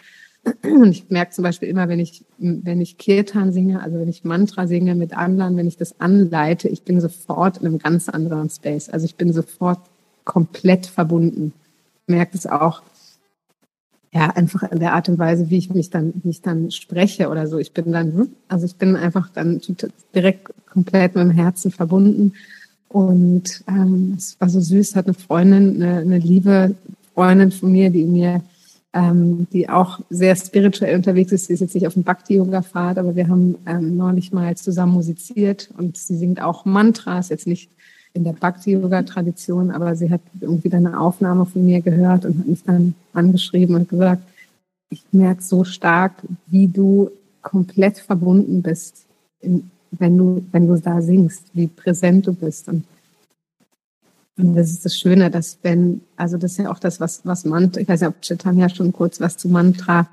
C: Und ich merke zum Beispiel immer, wenn ich, wenn ich Kirtan singe, also wenn ich Mantra singe mit anderen, wenn ich das anleite, ich bin sofort in einem ganz anderen Space. Also ich bin sofort komplett verbunden. Ich merke es auch, ja, einfach in der Art und Weise, wie ich mich dann, wie ich dann spreche oder so. Ich bin dann, also ich bin einfach dann direkt komplett mit dem Herzen verbunden. Und ähm, es war so süß, hat eine Freundin, eine, eine liebe Freundin von mir, die mir ähm, die auch sehr spirituell unterwegs ist. Sie ist jetzt nicht auf dem Bhakti-Yoga-Pfad, aber wir haben ähm, neulich mal zusammen musiziert und sie singt auch Mantras, jetzt nicht in der Bhakti-Yoga-Tradition, aber sie hat irgendwie dann eine Aufnahme von mir gehört und hat mich dann angeschrieben und gesagt, ich merke so stark, wie du komplett verbunden bist, wenn du, wenn du da singst, wie präsent du bist. Und Und das ist das Schöne, dass wenn, also das ist ja auch das, was, was Mantra, ich weiß nicht, ob Chaitanya schon kurz was zu Mantra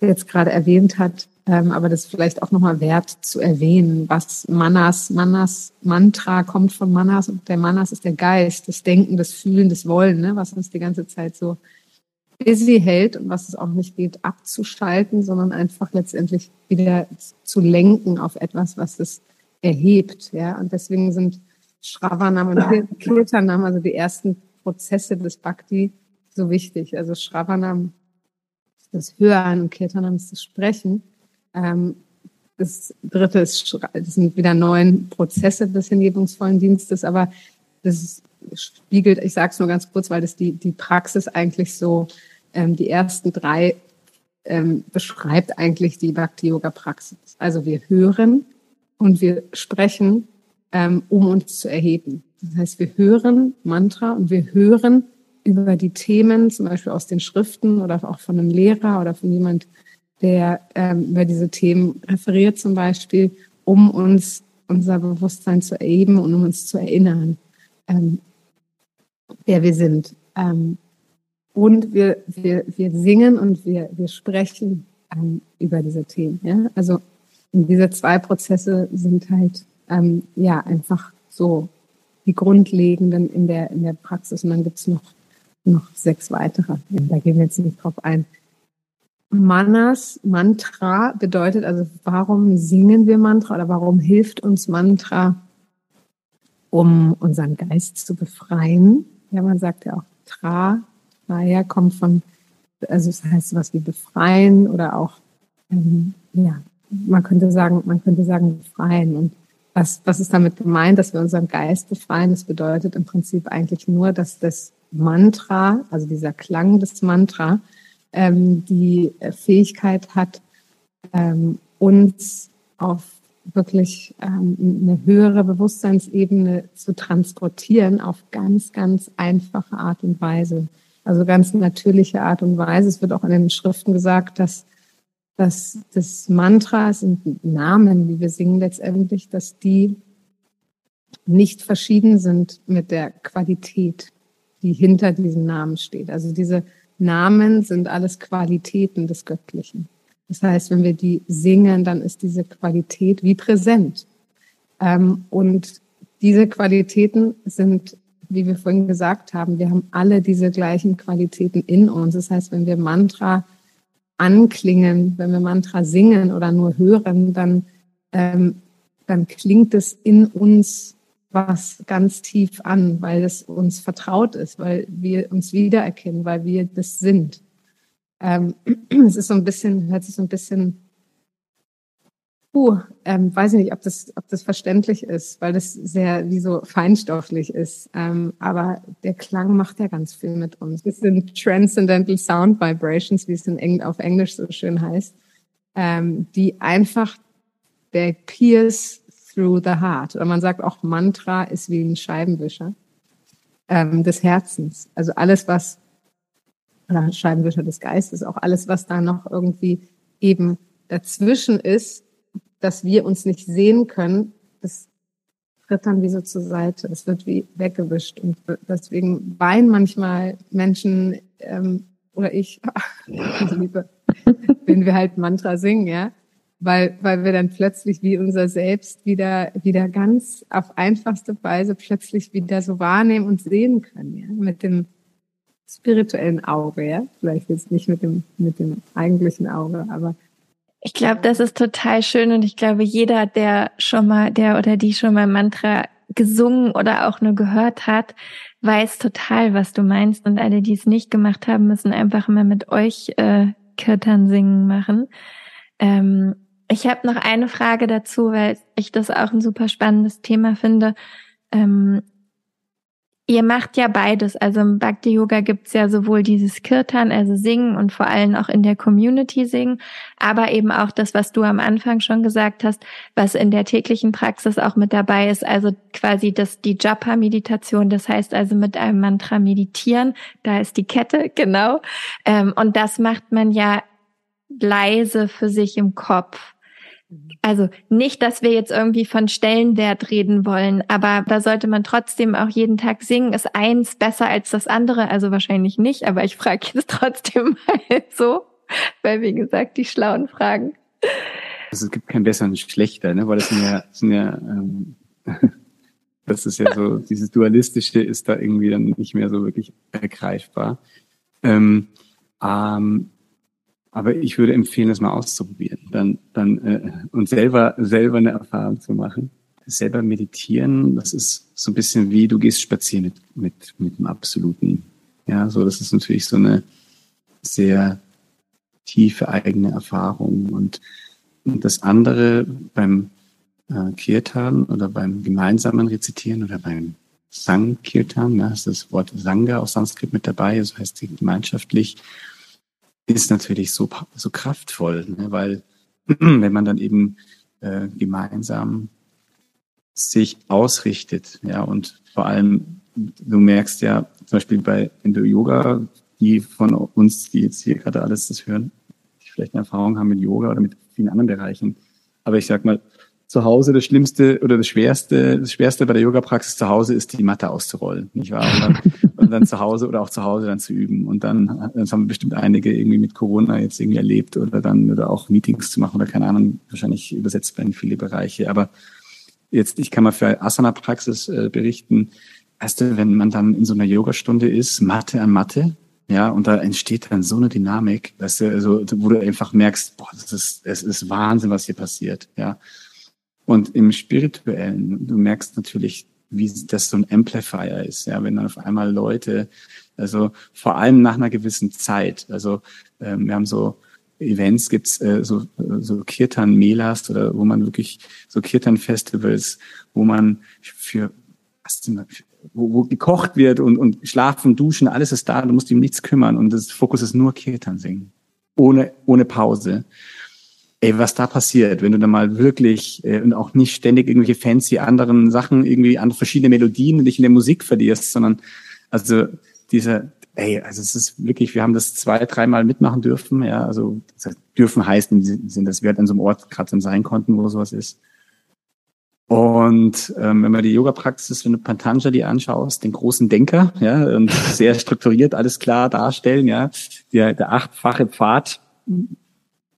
C: jetzt gerade erwähnt hat, ähm, aber das ist vielleicht auch nochmal wert zu erwähnen, was Manas, Manas, Mantra kommt von Manas und der Manas ist der Geist, das Denken, das Fühlen, das Wollen, ne, was uns die ganze Zeit so busy hält und was es auch nicht geht, abzuschalten, sondern einfach letztendlich wieder zu lenken auf etwas, was es erhebt. Ja? Und deswegen sind Shravanam und Kirtanam, also die ersten Prozesse des Bhakti, so wichtig. Also Shravanam ist das Hören und Kirtanam ist das Sprechen. Ähm, das dritte ist, das sind wieder neun Prozesse des hingebungsvollen Dienstes, aber das spiegelt, ich sage es nur ganz kurz, weil das die, die Praxis eigentlich so, ähm, die ersten drei ähm, beschreibt eigentlich die Bhakti-Yoga-Praxis. Also wir hören und wir sprechen, ähm, um uns zu erheben. Das heißt, wir hören Mantra und wir hören über die Themen, zum Beispiel aus den Schriften oder auch von einem Lehrer oder von jemand, der ähm, über diese Themen referiert zum Beispiel, um uns unser Bewusstsein zu erheben und um uns zu erinnern, ähm, wer wir sind. Ähm, und wir, wir, wir singen und wir, wir sprechen ähm, über diese Themen. Ja? Also diese zwei Prozesse sind halt ähm, ja einfach so die grundlegenden in der, in der Praxis. Und dann gibt's noch, noch sechs weitere. Da gehen wir jetzt nicht drauf ein. Manas, Mantra bedeutet also, warum singen wir Mantra oder warum hilft uns Mantra, um unseren Geist zu befreien? Ja, man sagt ja auch Tra, Traya kommt von, also es das heißt was wie befreien oder auch, ähm, ja, man könnte sagen, man könnte sagen befreien. Und was, was ist damit gemeint, dass wir unseren Geist befreien? Das bedeutet im Prinzip eigentlich nur, dass das Mantra, also dieser Klang des Mantra, ähm, die Fähigkeit hat, ähm, uns auf wirklich ähm, eine höhere Bewusstseinsebene zu transportieren auf ganz, ganz einfache Art und Weise. Also ganz natürliche Art und Weise. Es wird auch in den Schriften gesagt, dass, dass das Mantra sind Namen, die wir singen letztendlich, dass die nicht verschieden sind mit der Qualität, die hinter diesen Namen steht. Also diese Namen sind alles Qualitäten des Göttlichen. Das heißt, wenn wir die singen, dann ist diese Qualität wie präsent. Ähm, und diese Qualitäten sind, wie wir vorhin gesagt haben, wir haben alle diese gleichen Qualitäten in uns. Das heißt, wenn wir Mantra anklingen, wenn wir Mantra singen oder nur hören, dann, ähm, dann klingt es in uns was ganz tief an, weil es uns vertraut ist, weil wir uns wiedererkennen, weil wir das sind. Ähm, es ist so ein bisschen, hört sich so ein bisschen, uh, ähm, weiß ich nicht, ob das, ob das verständlich ist, weil das sehr wie so feinstofflich ist. Ähm, aber der Klang macht ja ganz viel mit uns. Das sind Transcendental Sound Vibrations, wie es in Engl auf Englisch so schön heißt, ähm, die einfach der Pierce through the heart. Oder man sagt auch, Mantra ist wie ein Scheibenwischer ähm, des Herzens. Also alles, was, oder Scheibenwischer des Geistes, auch alles, was da noch irgendwie eben dazwischen ist, dass wir uns nicht sehen können, das tritt dann wie so zur Seite. Es wird wie weggewischt. Und deswegen weinen manchmal Menschen ähm, oder ich, wenn wir halt Mantra singen, ja weil, weil wir dann plötzlich wie unser Selbst wieder, wieder ganz auf einfachste Weise plötzlich wieder so wahrnehmen und sehen können, ja, mit dem spirituellen Auge, ja, vielleicht jetzt nicht mit dem, mit dem eigentlichen Auge, aber
B: ich glaube, das ist total schön und ich glaube, jeder, der schon mal, der oder die schon mal Mantra gesungen oder auch nur gehört hat, weiß total, was du meinst. Und alle, die es nicht gemacht haben, müssen einfach mal mit euch äh, Kirtan singen machen. Ähm, ich habe noch eine Frage dazu, weil ich das auch ein super spannendes Thema finde. Ähm, ihr macht ja beides. Also im Bhakti Yoga gibt's ja sowohl dieses Kirtan, also Singen und vor allem auch in der Community singen, aber eben auch das, was du am Anfang schon gesagt hast, was in der täglichen Praxis auch mit dabei ist, also quasi das die Japa-Meditation, das heißt also mit einem Mantra meditieren. Da ist die Kette genau, ähm, und das macht man ja leise für sich im Kopf. Also nicht, dass wir jetzt irgendwie von Stellenwert reden wollen, aber da sollte man trotzdem auch jeden Tag singen. Ist eins besser als das andere? Also wahrscheinlich nicht, aber ich frage jetzt trotzdem mal so, weil wie gesagt, die schlauen Fragen.
A: Also es gibt kein besser und schlechter, ne? weil das sind ja, sind ja ähm, das ist ja so, dieses Dualistische ist da irgendwie dann nicht mehr so wirklich ergreifbar. Ähm, ähm, aber ich würde empfehlen, das mal auszuprobieren, dann, dann äh, und selber selber eine Erfahrung zu machen. Selber meditieren, das ist so ein bisschen wie du gehst spazieren mit mit mit dem Absoluten. Ja, so das ist natürlich so eine sehr tiefe eigene Erfahrung und und das andere beim äh, Kirtan oder beim gemeinsamen Rezitieren oder beim Sankirtan, da ist das Wort Sangha aus Sanskrit mit dabei, das heißt gemeinschaftlich ist natürlich so, so kraftvoll, ne? weil wenn man dann eben äh, gemeinsam sich ausrichtet, ja, und vor allem, du merkst ja, zum Beispiel bei, wenn du Yoga, die von uns, die jetzt hier gerade alles das hören, die vielleicht eine Erfahrung haben mit Yoga oder mit vielen anderen Bereichen. Aber ich sag mal, zu Hause das Schlimmste oder das Schwerste, das Schwerste bei der Yoga-Praxis zu Hause ist, die Matte auszurollen, nicht wahr? Und dann, zu Hause oder auch zu Hause dann zu üben. Und dann, das haben bestimmt einige irgendwie mit Corona jetzt irgendwie erlebt oder dann, oder auch Meetings zu machen oder keine Ahnung, wahrscheinlich übersetzt werden viele Bereiche. Aber jetzt, ich kann mal für Asana-Praxis äh, berichten. Erst wenn man dann in so einer Yogastunde ist, Mathe an Mathe, ja, und da entsteht dann so eine Dynamik, dass du, also, wo du einfach merkst, boah, das ist, es ist Wahnsinn, was hier passiert, ja. Und im Spirituellen, du merkst natürlich, wie das so ein Amplifier ist, ja, wenn dann auf einmal Leute, also vor allem nach einer gewissen Zeit, also ähm, wir haben so Events, gibt's äh, so, so Kirtan Melas oder wo man wirklich so Kirtan Festivals, wo man für was denn, wo, wo gekocht wird und, und schlafen, duschen, alles ist da, du musst dich um nichts kümmern und das Fokus ist nur Kirtan singen. Ohne, ohne Pause ey, was da passiert, wenn du da mal wirklich äh, und auch nicht ständig irgendwelche fancy anderen Sachen, irgendwie andere verschiedene Melodien dich in der Musik verlierst, sondern also dieser, ey, also es ist wirklich, wir haben das zwei, dreimal mitmachen dürfen, ja, also dürfen heißt sind, dass wir halt an so einem Ort gerade dann sein konnten, wo sowas ist. Und ähm, wenn man die Yoga-Praxis, wenn du Patanjali anschaust, den großen Denker, ja, und sehr strukturiert alles klar darstellen, ja, der, der achtfache Pfad,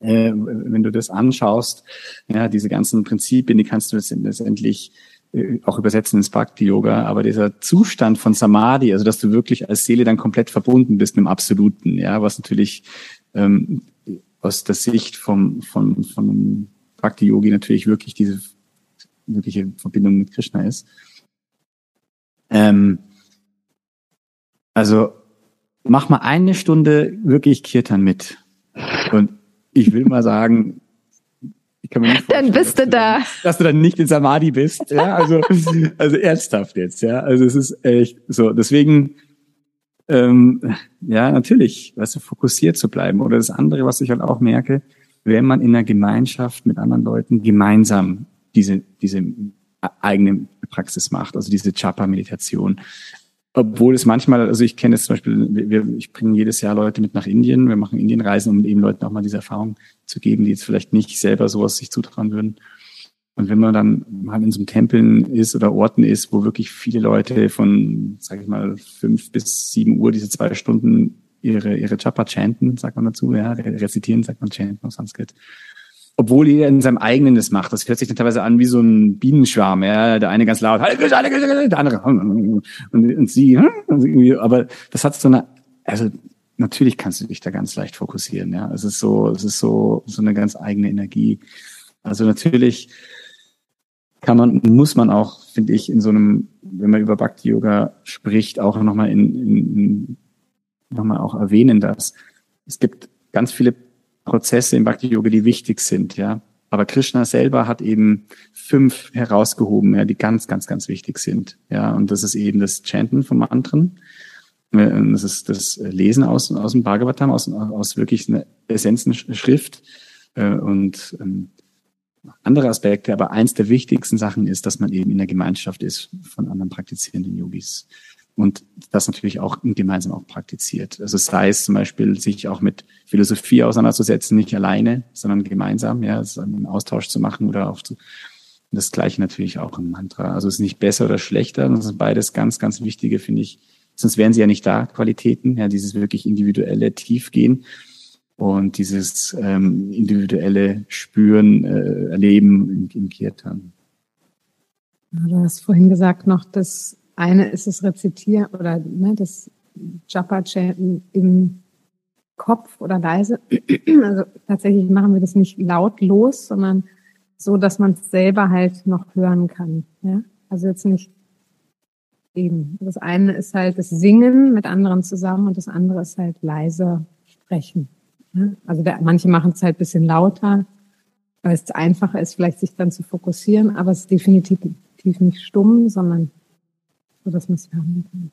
A: äh, wenn du das anschaust, ja, diese ganzen Prinzipien, die kannst du letztendlich äh, auch übersetzen ins Bhakti-Yoga, aber dieser Zustand von Samadhi, also dass du wirklich als Seele dann komplett verbunden bist mit dem Absoluten, ja, was natürlich ähm, aus der Sicht vom, von, von Bhakti-Yogi natürlich wirklich diese wirkliche Verbindung mit Krishna ist. Ähm, also mach mal eine Stunde wirklich Kirtan mit. Und ich will mal sagen, ich kann mir nicht
B: Dann bist du da.
A: Dann, dass du dann nicht in Samadhi bist. Ja, also, also ernsthaft jetzt, ja. Also es ist echt so. Deswegen, ähm, ja, natürlich, weißt du, fokussiert zu bleiben. Oder das andere, was ich halt auch merke, wenn man in einer Gemeinschaft mit anderen Leuten gemeinsam diese, diese eigene Praxis macht, also diese Chapa-Meditation, obwohl es manchmal, also ich kenne es zum Beispiel, wir, ich bringe jedes Jahr Leute mit nach Indien, wir machen Indienreisen, um eben Leuten auch mal diese Erfahrung zu geben, die jetzt vielleicht nicht selber sowas sich zutrauen würden. Und wenn man dann mal in so einem Tempel ist oder Orten ist, wo wirklich viele Leute von, sage ich mal, fünf bis sieben Uhr diese zwei Stunden ihre, ihre Chapa chanten, sagt man dazu, ja, rezitieren, sagt man chanten auf Sanskrit obwohl jeder in seinem eigenen das macht. Das hört sich dann teilweise an wie so ein Bienenschwarm. Ja, der eine ganz laut, der andere und, und sie. Aber das hat so eine, also natürlich kannst du dich da ganz leicht fokussieren. Ja, es ist so, es ist so so eine ganz eigene Energie. Also natürlich kann man, muss man auch, finde ich, in so einem, wenn man über Bhakti Yoga spricht, auch nochmal in, in, in nochmal auch erwähnen, dass es gibt ganz viele Prozesse im Bhakti Yoga, die wichtig sind, ja. Aber Krishna selber hat eben fünf herausgehoben, ja, die ganz, ganz, ganz wichtig sind, ja. Und das ist eben das Chanten von Mantren. Äh, das ist das Lesen aus, aus dem Bhagavatam, aus, aus wirklich einer Essenzenschrift. Äh, und ähm, andere Aspekte, aber eins der wichtigsten Sachen ist, dass man eben in der Gemeinschaft ist von anderen praktizierenden Yogis. Und das natürlich auch gemeinsam auch praktiziert. Also sei es zum Beispiel, sich auch mit Philosophie auseinanderzusetzen, nicht alleine, sondern gemeinsam, ja, also einen Austausch zu machen oder auch zu, das Gleiche natürlich auch im Mantra. Also es ist nicht besser oder schlechter, das sind beides ganz, ganz wichtige, finde ich. Sonst wären sie ja nicht da, Qualitäten, ja, dieses wirklich individuelle Tiefgehen und dieses ähm, individuelle Spüren, äh, Erleben im, im Kirtan.
C: Du hast vorhin gesagt noch, das eine ist das Rezitieren oder ne, das Japa-Chanten im Kopf oder leise. Also tatsächlich machen wir das nicht lautlos, sondern so, dass man es selber halt noch hören kann. Ja? Also jetzt nicht eben. Das eine ist halt das Singen mit anderen zusammen und das andere ist halt leise sprechen. Ja? Also der, manche machen es halt bisschen lauter, weil es einfacher ist, vielleicht sich dann zu fokussieren, aber es ist definitiv nicht stumm, sondern so dass man es hören kann.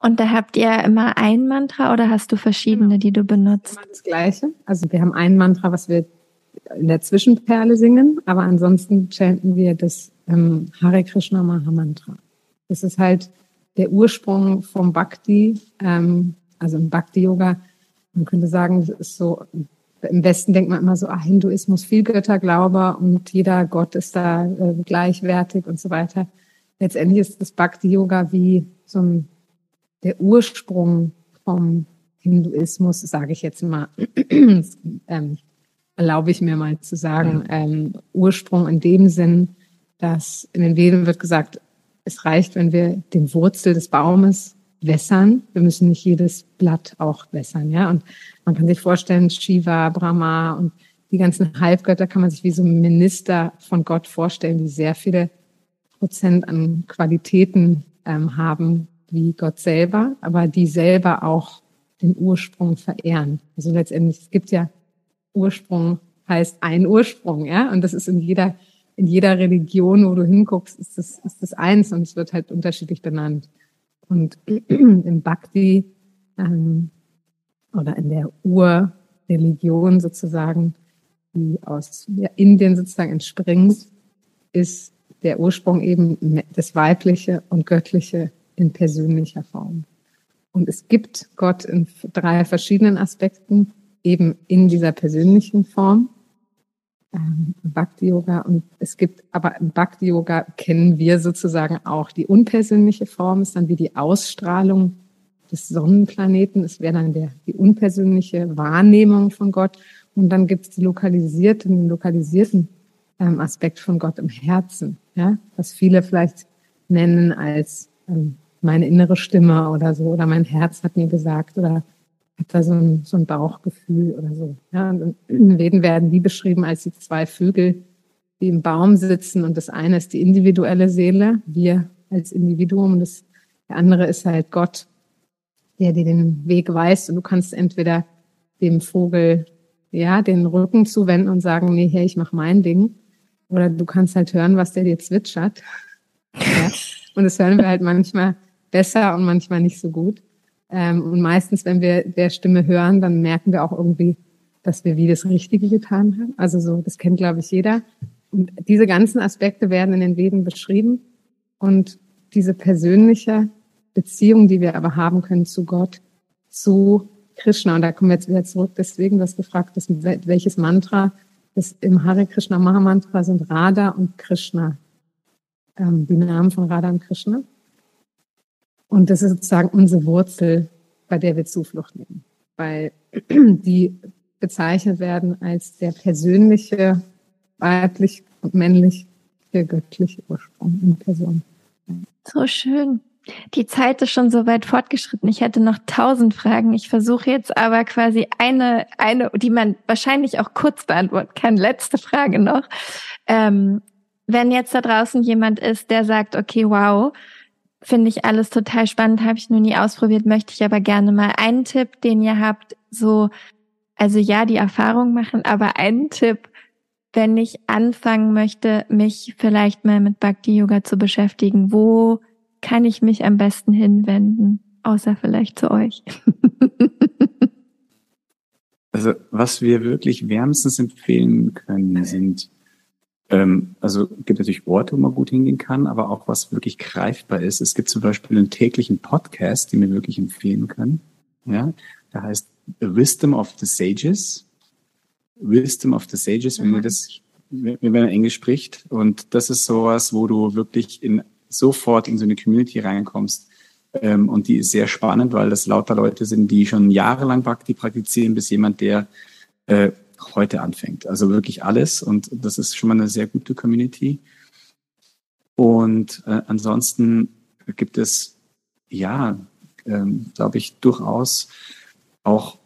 B: Und da habt ihr immer ein Mantra oder hast du verschiedene, die du benutzt?
C: Das Gleiche. Also wir haben ein Mantra, was wir in der Zwischenperle singen, aber ansonsten chanten wir das ähm, Hare Krishna Maha Mantra. Das ist halt der Ursprung vom Bhakti, ähm, also im Bhakti Yoga. Man könnte sagen, das ist so, im Westen denkt man immer so, ah, Hinduismus, viel Götterglaube und jeder Gott ist da äh, gleichwertig und so weiter letztendlich ist das Bhakti Yoga wie so ein, der Ursprung vom Hinduismus, sage ich jetzt mal, ähm, erlaube ich mir mal zu sagen, ähm, Ursprung in dem Sinn, dass in den Veden wird gesagt, es reicht, wenn wir den Wurzel des Baumes wässern. Wir müssen nicht jedes Blatt auch wässern, ja. Und man kann sich vorstellen, Shiva, Brahma und die ganzen Halbgötter kann man sich wie so Minister von Gott vorstellen, die sehr viele Prozent an Qualitäten ähm, haben wie Gott selber, aber die selber auch den Ursprung verehren. Also letztendlich, es gibt ja Ursprung heißt ein Ursprung, ja, und das ist in jeder in jeder Religion, wo du hinguckst, ist das ist das eins und es wird halt unterschiedlich benannt. Und im Bhakti ähm, oder in der Urreligion sozusagen, die aus Indien sozusagen entspringt, ist der Ursprung eben das Weibliche und Göttliche in persönlicher Form. Und es gibt Gott in drei verschiedenen Aspekten, eben in dieser persönlichen Form, ähm, Bhakti Yoga. Und es gibt, aber im Bhakti Yoga kennen wir sozusagen auch die unpersönliche Form, ist dann wie die Ausstrahlung des Sonnenplaneten. Es wäre dann der, die unpersönliche Wahrnehmung von Gott. Und dann gibt es die lokalisierte, den lokalisierten ähm, Aspekt von Gott im Herzen, ja, was viele vielleicht nennen als ähm, meine innere Stimme oder so, oder mein Herz hat mir gesagt, oder hat da so ein, so ein Bauchgefühl oder so. Ja, und in Reden werden die beschrieben als die zwei Vögel, die im Baum sitzen und das eine ist die individuelle Seele, wir als Individuum, das der andere ist halt Gott, der dir den Weg weist und du kannst entweder dem Vogel ja den Rücken zuwenden und sagen, nee, hey, ich mach mein Ding, oder du kannst halt hören, was der dir zwitschert. Ja? Und das hören wir halt manchmal besser und manchmal nicht so gut. Ähm, und meistens, wenn wir der Stimme hören, dann merken wir auch irgendwie, dass wir wie das Richtige getan haben. Also so, das kennt, glaube ich, jeder. Und diese ganzen Aspekte werden in den Veden beschrieben. Und diese persönliche Beziehung, die wir aber haben können zu Gott, zu Krishna. Und da kommen wir jetzt wieder zurück. Deswegen, was gefragt ist, welches Mantra das im Hare Krishna Mahamantra sind Radha und Krishna. Ähm, die Namen von Radha und Krishna. Und das ist sozusagen unsere Wurzel, bei der wir Zuflucht nehmen. Weil die bezeichnet werden als der persönliche, weiblich und männlich, der göttliche Ursprung in Person.
B: So schön. Die Zeit ist schon so weit fortgeschritten. Ich hätte noch tausend Fragen. Ich versuche jetzt aber quasi eine, eine, die man wahrscheinlich auch kurz beantworten kann. Letzte Frage noch. Ähm, wenn jetzt da draußen jemand ist, der sagt, okay, wow, finde ich alles total spannend, habe ich noch nie ausprobiert, möchte ich aber gerne mal einen Tipp, den ihr habt, so, also ja, die Erfahrung machen, aber einen Tipp, wenn ich anfangen möchte, mich vielleicht mal mit Bhakti Yoga zu beschäftigen, wo kann ich mich am besten hinwenden, außer vielleicht zu euch?
A: also was wir wirklich wärmstens empfehlen können, sind Ähm, also gibt natürlich Orte, wo man gut hingehen kann, aber auch was wirklich greifbar ist. Es gibt zum Beispiel einen täglichen Podcast, den wir wirklich empfehlen können. Ja, der heißt The Wisdom of the Sages. Wisdom of the Sages, wenn man das, wenn man Englisch spricht. Und das ist sowas, wo du wirklich in, sofort in so eine Community reinkommst. Ähm, und die ist sehr spannend, weil das lauter Leute sind, die schon jahrelang Bhakti praktizieren, bis jemand, der äh, heute anfängt. Also wirklich alles. Und das ist schon mal eine sehr gute Community. Und äh, ansonsten gibt es, ja, ähm, glaube ich, durchaus auch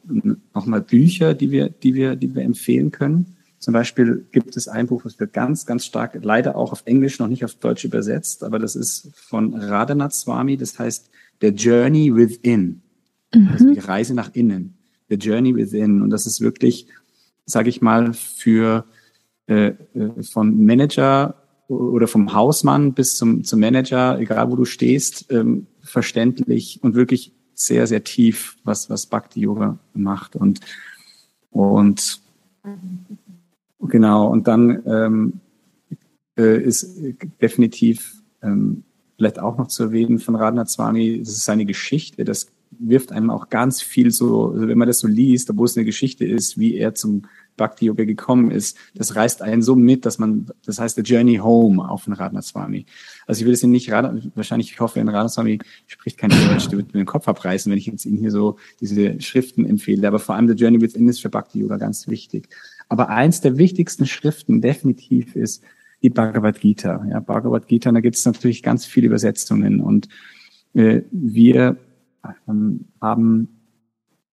A: nochmal Bücher, die wir, die wir, die wir empfehlen können. Zum Beispiel gibt es ein Buch, das wird ganz, ganz stark, leider auch auf Englisch, noch nicht auf Deutsch übersetzt, aber das ist von Radhanath Swami, das heißt The Journey Within, mhm. also die Reise nach innen, The Journey Within. Und das ist wirklich, sage ich mal, für äh, äh, von Manager oder vom Hausmann bis zum, zum Manager, egal wo du stehst, ähm, verständlich und wirklich sehr, sehr tief, was, was Bhakti Yoga macht. Und, und genau, und dann ähm, äh, ist definitiv ähm, vielleicht auch noch zu erwähnen von Radha Swami, das ist seine Geschichte, das wirft einem auch ganz viel so, also wenn man das so liest, obwohl es eine Geschichte ist, wie er zum Bhakti Yoga gekommen ist, das reißt einen so mit, dass man, das heißt, the journey home auf den Radhaswami. Also ich will es Ihnen nicht, wahrscheinlich, ich hoffe, Radhaswami spricht kein Deutsch, der wird mir den Kopf abreißen, wenn ich jetzt Ihnen hier so diese Schriften empfehle. Aber vor allem the journey within ist für Bhakti Yoga ganz wichtig. Aber eins der wichtigsten Schriften definitiv ist die Bhagavad Gita. Ja, Bhagavad Gita, da gibt es natürlich ganz viele Übersetzungen und äh, wir ähm, haben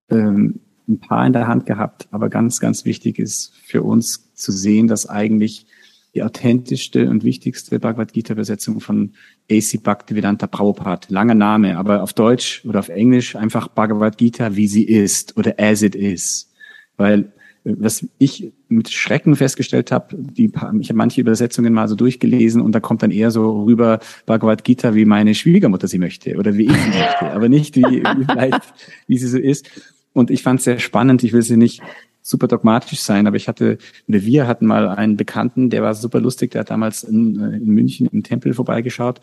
A: ähm, ein paar in der Hand gehabt, aber ganz, ganz wichtig ist für uns zu sehen, dass eigentlich die authentischste und wichtigste Bhagavad Gita-Übersetzung von A.C. Bhaktivedanta Prabhupada, langer Name, aber auf Deutsch oder auf Englisch einfach Bhagavad Gita, wie sie ist oder as it is. Weil was ich mit Schrecken festgestellt habe, die, ich habe manche Übersetzungen mal so durchgelesen und da kommt dann eher so rüber Bhagavad Gita, wie meine Schwiegermutter sie möchte oder wie ich sie möchte, aber nicht wie, wie, vielleicht, wie sie so ist. Und ich fand es sehr spannend. Ich will sie nicht super dogmatisch sein, aber ich hatte, oder wir hatten mal einen Bekannten, der war super lustig, der hat damals in, äh, in München im Tempel vorbeigeschaut.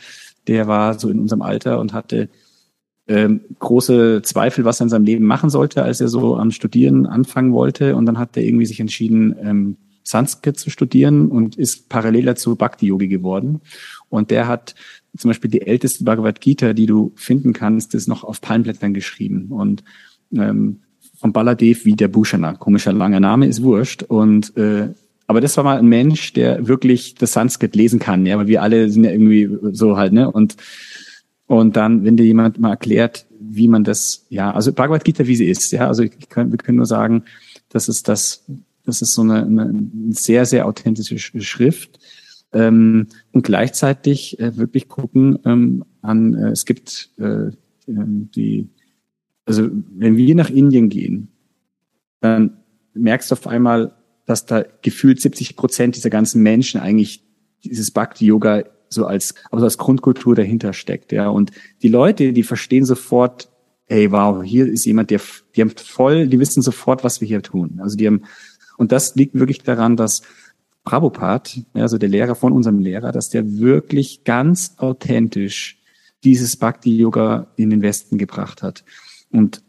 A: Der war so in unserem Alter und hatte ähm, große Zweifel, was er in seinem Leben machen sollte, als er so am Studieren anfangen wollte. Und dann hat er irgendwie sich entschieden, ähm, Sanskrit zu studieren und ist parallel dazu Bhakti-Yogi geworden. Und der hat zum Beispiel die älteste Bhagavad Gita, die du finden kannst, ist noch auf Palmblättern geschrieben. Und ähm, von Baladev wie der Bhushana. Komischer langer Name, ist wurscht. Und äh, aber das war mal ein Mensch, der wirklich das Sanskrit lesen kann, ja, weil wir alle sind ja irgendwie so halt, ne? Und und dann, wenn dir jemand mal erklärt, wie man das, ja, also Bhagavad Gita, wie sie ist, ja, also ich kann, wir können nur sagen, das ist das, das ist so eine, eine sehr, sehr authentische Schrift. Ähm, und gleichzeitig äh, wirklich gucken ähm, an, äh, es gibt äh, die also wenn wir nach Indien gehen, dann merkst du auf einmal, dass da gefühlt 70 Prozent dieser ganzen Menschen eigentlich dieses Bhakti-Yoga so als, also als Grundkultur dahinter steckt, ja. Und die Leute, die verstehen sofort, hey, wow, hier ist jemand, der, die haben voll, die wissen sofort, was wir hier tun. Also die haben, und das liegt wirklich daran, dass Prabhupada, also der Lehrer von unserem Lehrer, dass der wirklich ganz authentisch dieses Bhakti-Yoga in den Westen gebracht hat. Und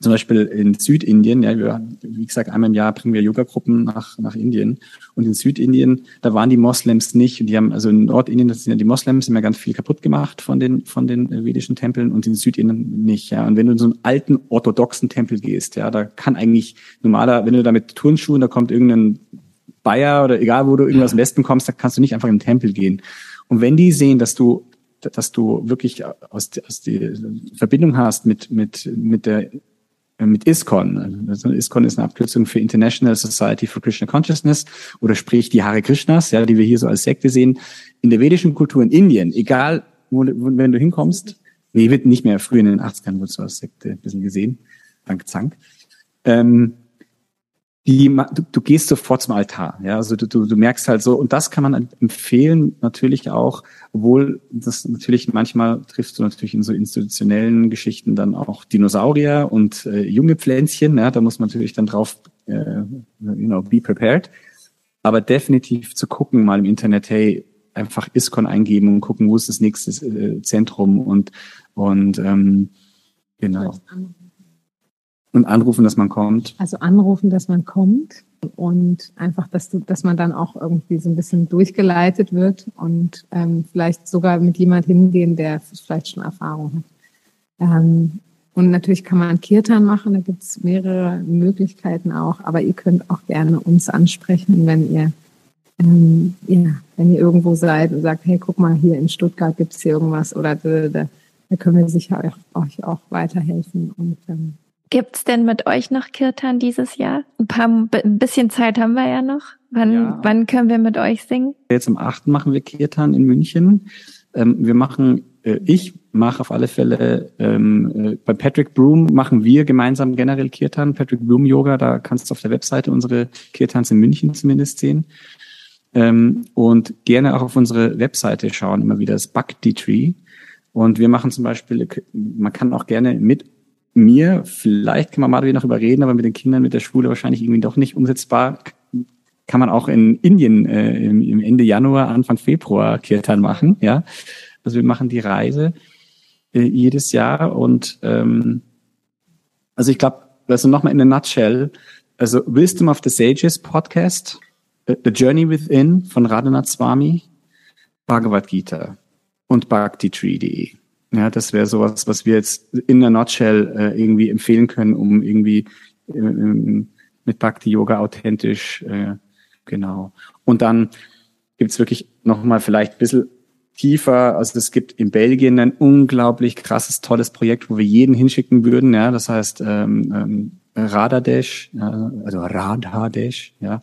A: zum Beispiel in Südindien, ja, wir, wie gesagt, einmal im Jahr bringen wir Yoga-Gruppen nach, nach Indien. Und in Südindien, da waren die Moslems nicht. Und die haben, also in Nordindien, das sind ja die Moslems, ja ganz viel kaputt gemacht von den, von den vedischen Tempeln und in Südindien nicht, ja. Und wenn du in so einen alten orthodoxen Tempel gehst, ja, da kann eigentlich normaler, wenn du da mit Turnschuhen, da kommt irgendein Bayer oder egal, wo du irgendwas im Westen kommst, da kannst du nicht einfach in den Tempel gehen. Und wenn die sehen, dass du dass du wirklich aus, aus die Verbindung hast mit, mit, mit der mit ISKCON. Also ISKCON ist eine Abkürzung für International Society for Krishna Consciousness oder sprich die Hare Krishnas, ja, die wir hier so als Sekte sehen. In der vedischen Kultur in Indien, egal, wo, wo, wenn du hinkommst, nee, wird nicht mehr, früher in den 80ern wurde so als Sekte ein bisschen gesehen, dank Zank. Ähm, die, du, du gehst sofort zum Altar. Ja, also du, du, du merkst halt so, und das kann man empfehlen, natürlich auch, obwohl das natürlich manchmal triffst du natürlich in so institutionellen Geschichten dann auch Dinosaurier und äh, junge Pflänzchen. Ja, da muss man natürlich dann drauf, äh, you know, be prepared. aber definitiv zu gucken mal im Internet, hey, einfach ISKCON eingeben und gucken, wo ist das nächste äh, Zentrum und und ähm, genau und anrufen, dass man kommt.
C: Also anrufen, dass man kommt und einfach, dass du, dass man dann auch irgendwie so ein bisschen durchgeleitet wird und ähm, vielleicht sogar mit jemand hingehen, der vielleicht schon Erfahrung hat. Ähm, und natürlich kann man Kirtan machen, da gibt's mehrere Möglichkeiten auch, aber ihr könnt auch gerne uns ansprechen, wenn ihr ähm, ja, wenn ihr irgendwo seid und sagt, hey, guck mal, hier in Stuttgart gibt's hier irgendwas oder da, da, da können wir sicher euch, euch auch weiterhelfen. Und ähm,
B: Gibt's denn mit euch noch Kirtan dieses Jahr? Ein paar, ein bisschen Zeit haben wir ja noch. Wann, ja. wann können wir mit euch singen?
A: Jetzt am 8. machen wir Kirtan in München. Ähm, wir machen, äh, ich mache auf alle Fälle, ähm, äh, bei Patrick Broom machen wir gemeinsam generell Kirtan, Patrick Broom Yoga, da kannst du auf der Webseite unsere Kirtans in München zumindest sehen. Ähm, und gerne auch auf unsere Webseite schauen, immer wieder das Bhakti Tree. Und wir machen zum Beispiel, man kann auch gerne mit mir, vielleicht kann man mal noch überreden, aber mit den Kindern, mit der Schule wahrscheinlich irgendwie doch nicht umsetzbar. Kann man auch in Indien äh, im, im Ende Januar, Anfang Februar Kirtan machen, ja. Also wir machen die Reise äh, jedes Jahr und ähm, also ich glaube, also nochmal in a nutshell, also Wisdom of the Sages Podcast, äh, The Journey Within von Radhanath Swami, Bhagavad Gita und bhaktitree.de. Ja, das wäre sowas, was wir jetzt in der Nutshell äh, irgendwie empfehlen können, um irgendwie äh, mit Bhakti Yoga authentisch, äh, genau. Und dann gibt's wirklich nochmal vielleicht ein bisschen tiefer. Also es gibt in Belgien ein unglaublich krasses, tolles Projekt, wo wir jeden hinschicken würden. Ja, das heißt ähm, ähm, Radadesh, ja, also Radhadesh. Ja,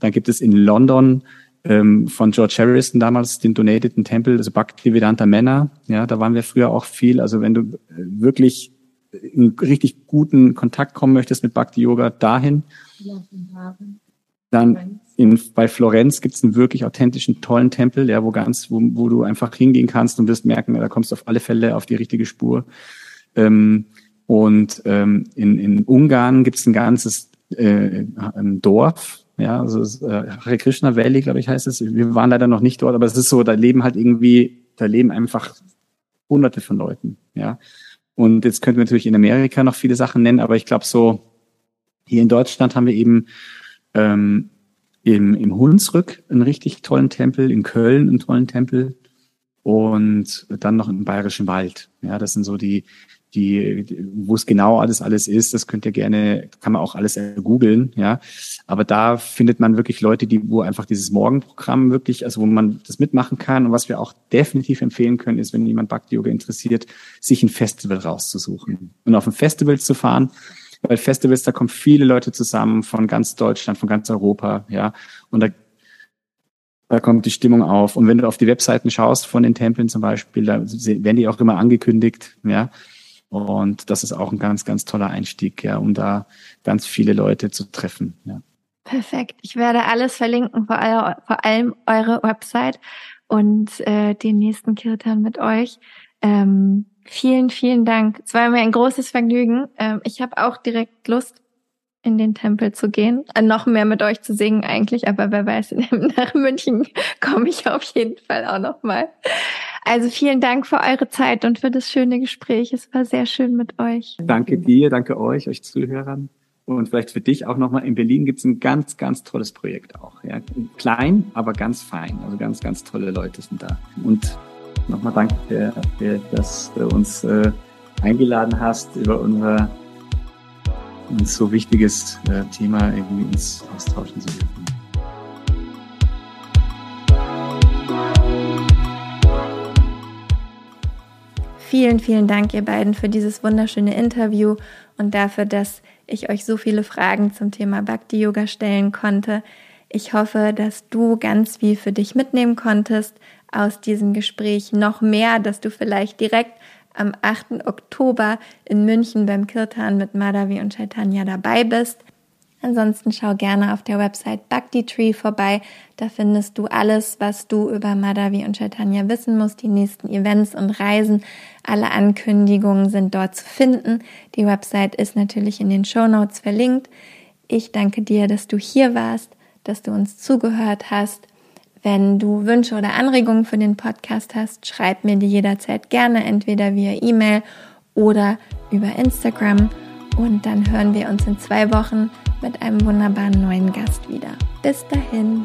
A: dann gibt es in London ähm, von George Harrison damals den Donateden Tempel, also Bhaktivedanta Männer. Ja, da waren wir früher auch viel. Also wenn du äh, wirklich in richtig guten Kontakt kommen möchtest mit Bhakti Yoga, dahin. Dann in, bei Florenz gibt es einen wirklich authentischen, tollen Tempel, ja, wo ganz, wo, wo du einfach hingehen kannst und wirst merken, da kommst du auf alle Fälle auf die richtige Spur. Ähm, und ähm, in, in Ungarn gibt es ein ganzes äh, ein Dorf, ja, also äh, Hare Krishna Valley, glaube ich, heißt es. Wir waren leider noch nicht dort, aber es ist so, da leben halt irgendwie, da leben einfach hunderte von Leuten, ja. Und jetzt könnten wir natürlich in Amerika noch viele Sachen nennen, aber ich glaube so, hier in Deutschland haben wir eben ähm, im, im Hunsrück einen richtig tollen Tempel, in Köln einen tollen Tempel und dann noch im Bayerischen Wald. Ja, das sind so die, die, wo es genau alles alles ist, das könnt ihr gerne, kann man auch alles googeln, ja. Aber da findet man wirklich Leute, die, wo einfach dieses Morgenprogramm wirklich, also wo man das mitmachen kann. Und was wir auch definitiv empfehlen können, ist, wenn jemand Bhakti Yoga interessiert, sich ein Festival rauszusuchen und auf ein Festival zu fahren. Weil Festivals, da kommen viele Leute zusammen von ganz Deutschland, von ganz Europa, ja. Und da da kommt die Stimmung auf. Und wenn du auf die Webseiten schaust von den Tempeln zum Beispiel, da werden die auch immer angekündigt, ja. Und das ist auch ein ganz, ganz toller Einstieg, ja, um da ganz viele Leute zu treffen. Ja.
B: Perfekt. Ich werde alles verlinken, vor, all, vor allem eure Website und äh, den nächsten Kirtan mit euch. Ähm, vielen, vielen Dank. Es war mir ein großes Vergnügen. Ähm, ich habe auch direkt Lust, in den Tempel zu gehen. Äh, noch mehr mit euch zu singen eigentlich, aber wer weiß, nach München komme ich auf jeden Fall auch noch mal. Also vielen Dank für eure Zeit und für das schöne Gespräch. Es war sehr schön mit euch.
A: Danke dir, danke euch, euch Zuhörern. Und vielleicht für dich auch nochmal, in Berlin gibt es ein ganz, ganz tolles Projekt auch. Ja. Klein, aber ganz fein. Also ganz, ganz tolle Leute sind da. Und nochmal danke, für, für, dass du uns äh, eingeladen hast, über unser ein so wichtiges äh, Thema irgendwie uns austauschen zu dürfen.
B: Vielen, vielen Dank, ihr beiden, für dieses wunderschöne Interview und dafür, dass ich euch so viele Fragen zum Thema Bhakti Yoga stellen konnte. Ich hoffe, dass du ganz viel für dich mitnehmen konntest aus diesem Gespräch. Noch mehr, dass du vielleicht direkt am 8. Oktober in München beim Kirtan mit Madhavi und Chaitanya dabei bist. Ansonsten schau gerne auf der Website Bhakti Tree vorbei. Da findest du alles, was du über Madhavi und Chaitanya wissen musst. Die nächsten Events und Reisen. Alle Ankündigungen sind dort zu finden. Die Website ist natürlich in den Show Notes verlinkt. Ich danke dir, dass du hier warst, dass du uns zugehört hast. Wenn du Wünsche oder Anregungen für den Podcast hast, schreib mir die jederzeit gerne, entweder via E-Mail oder über Instagram. Und dann hören wir uns in zwei Wochen mit einem wunderbaren neuen Gast wieder. Bis dahin.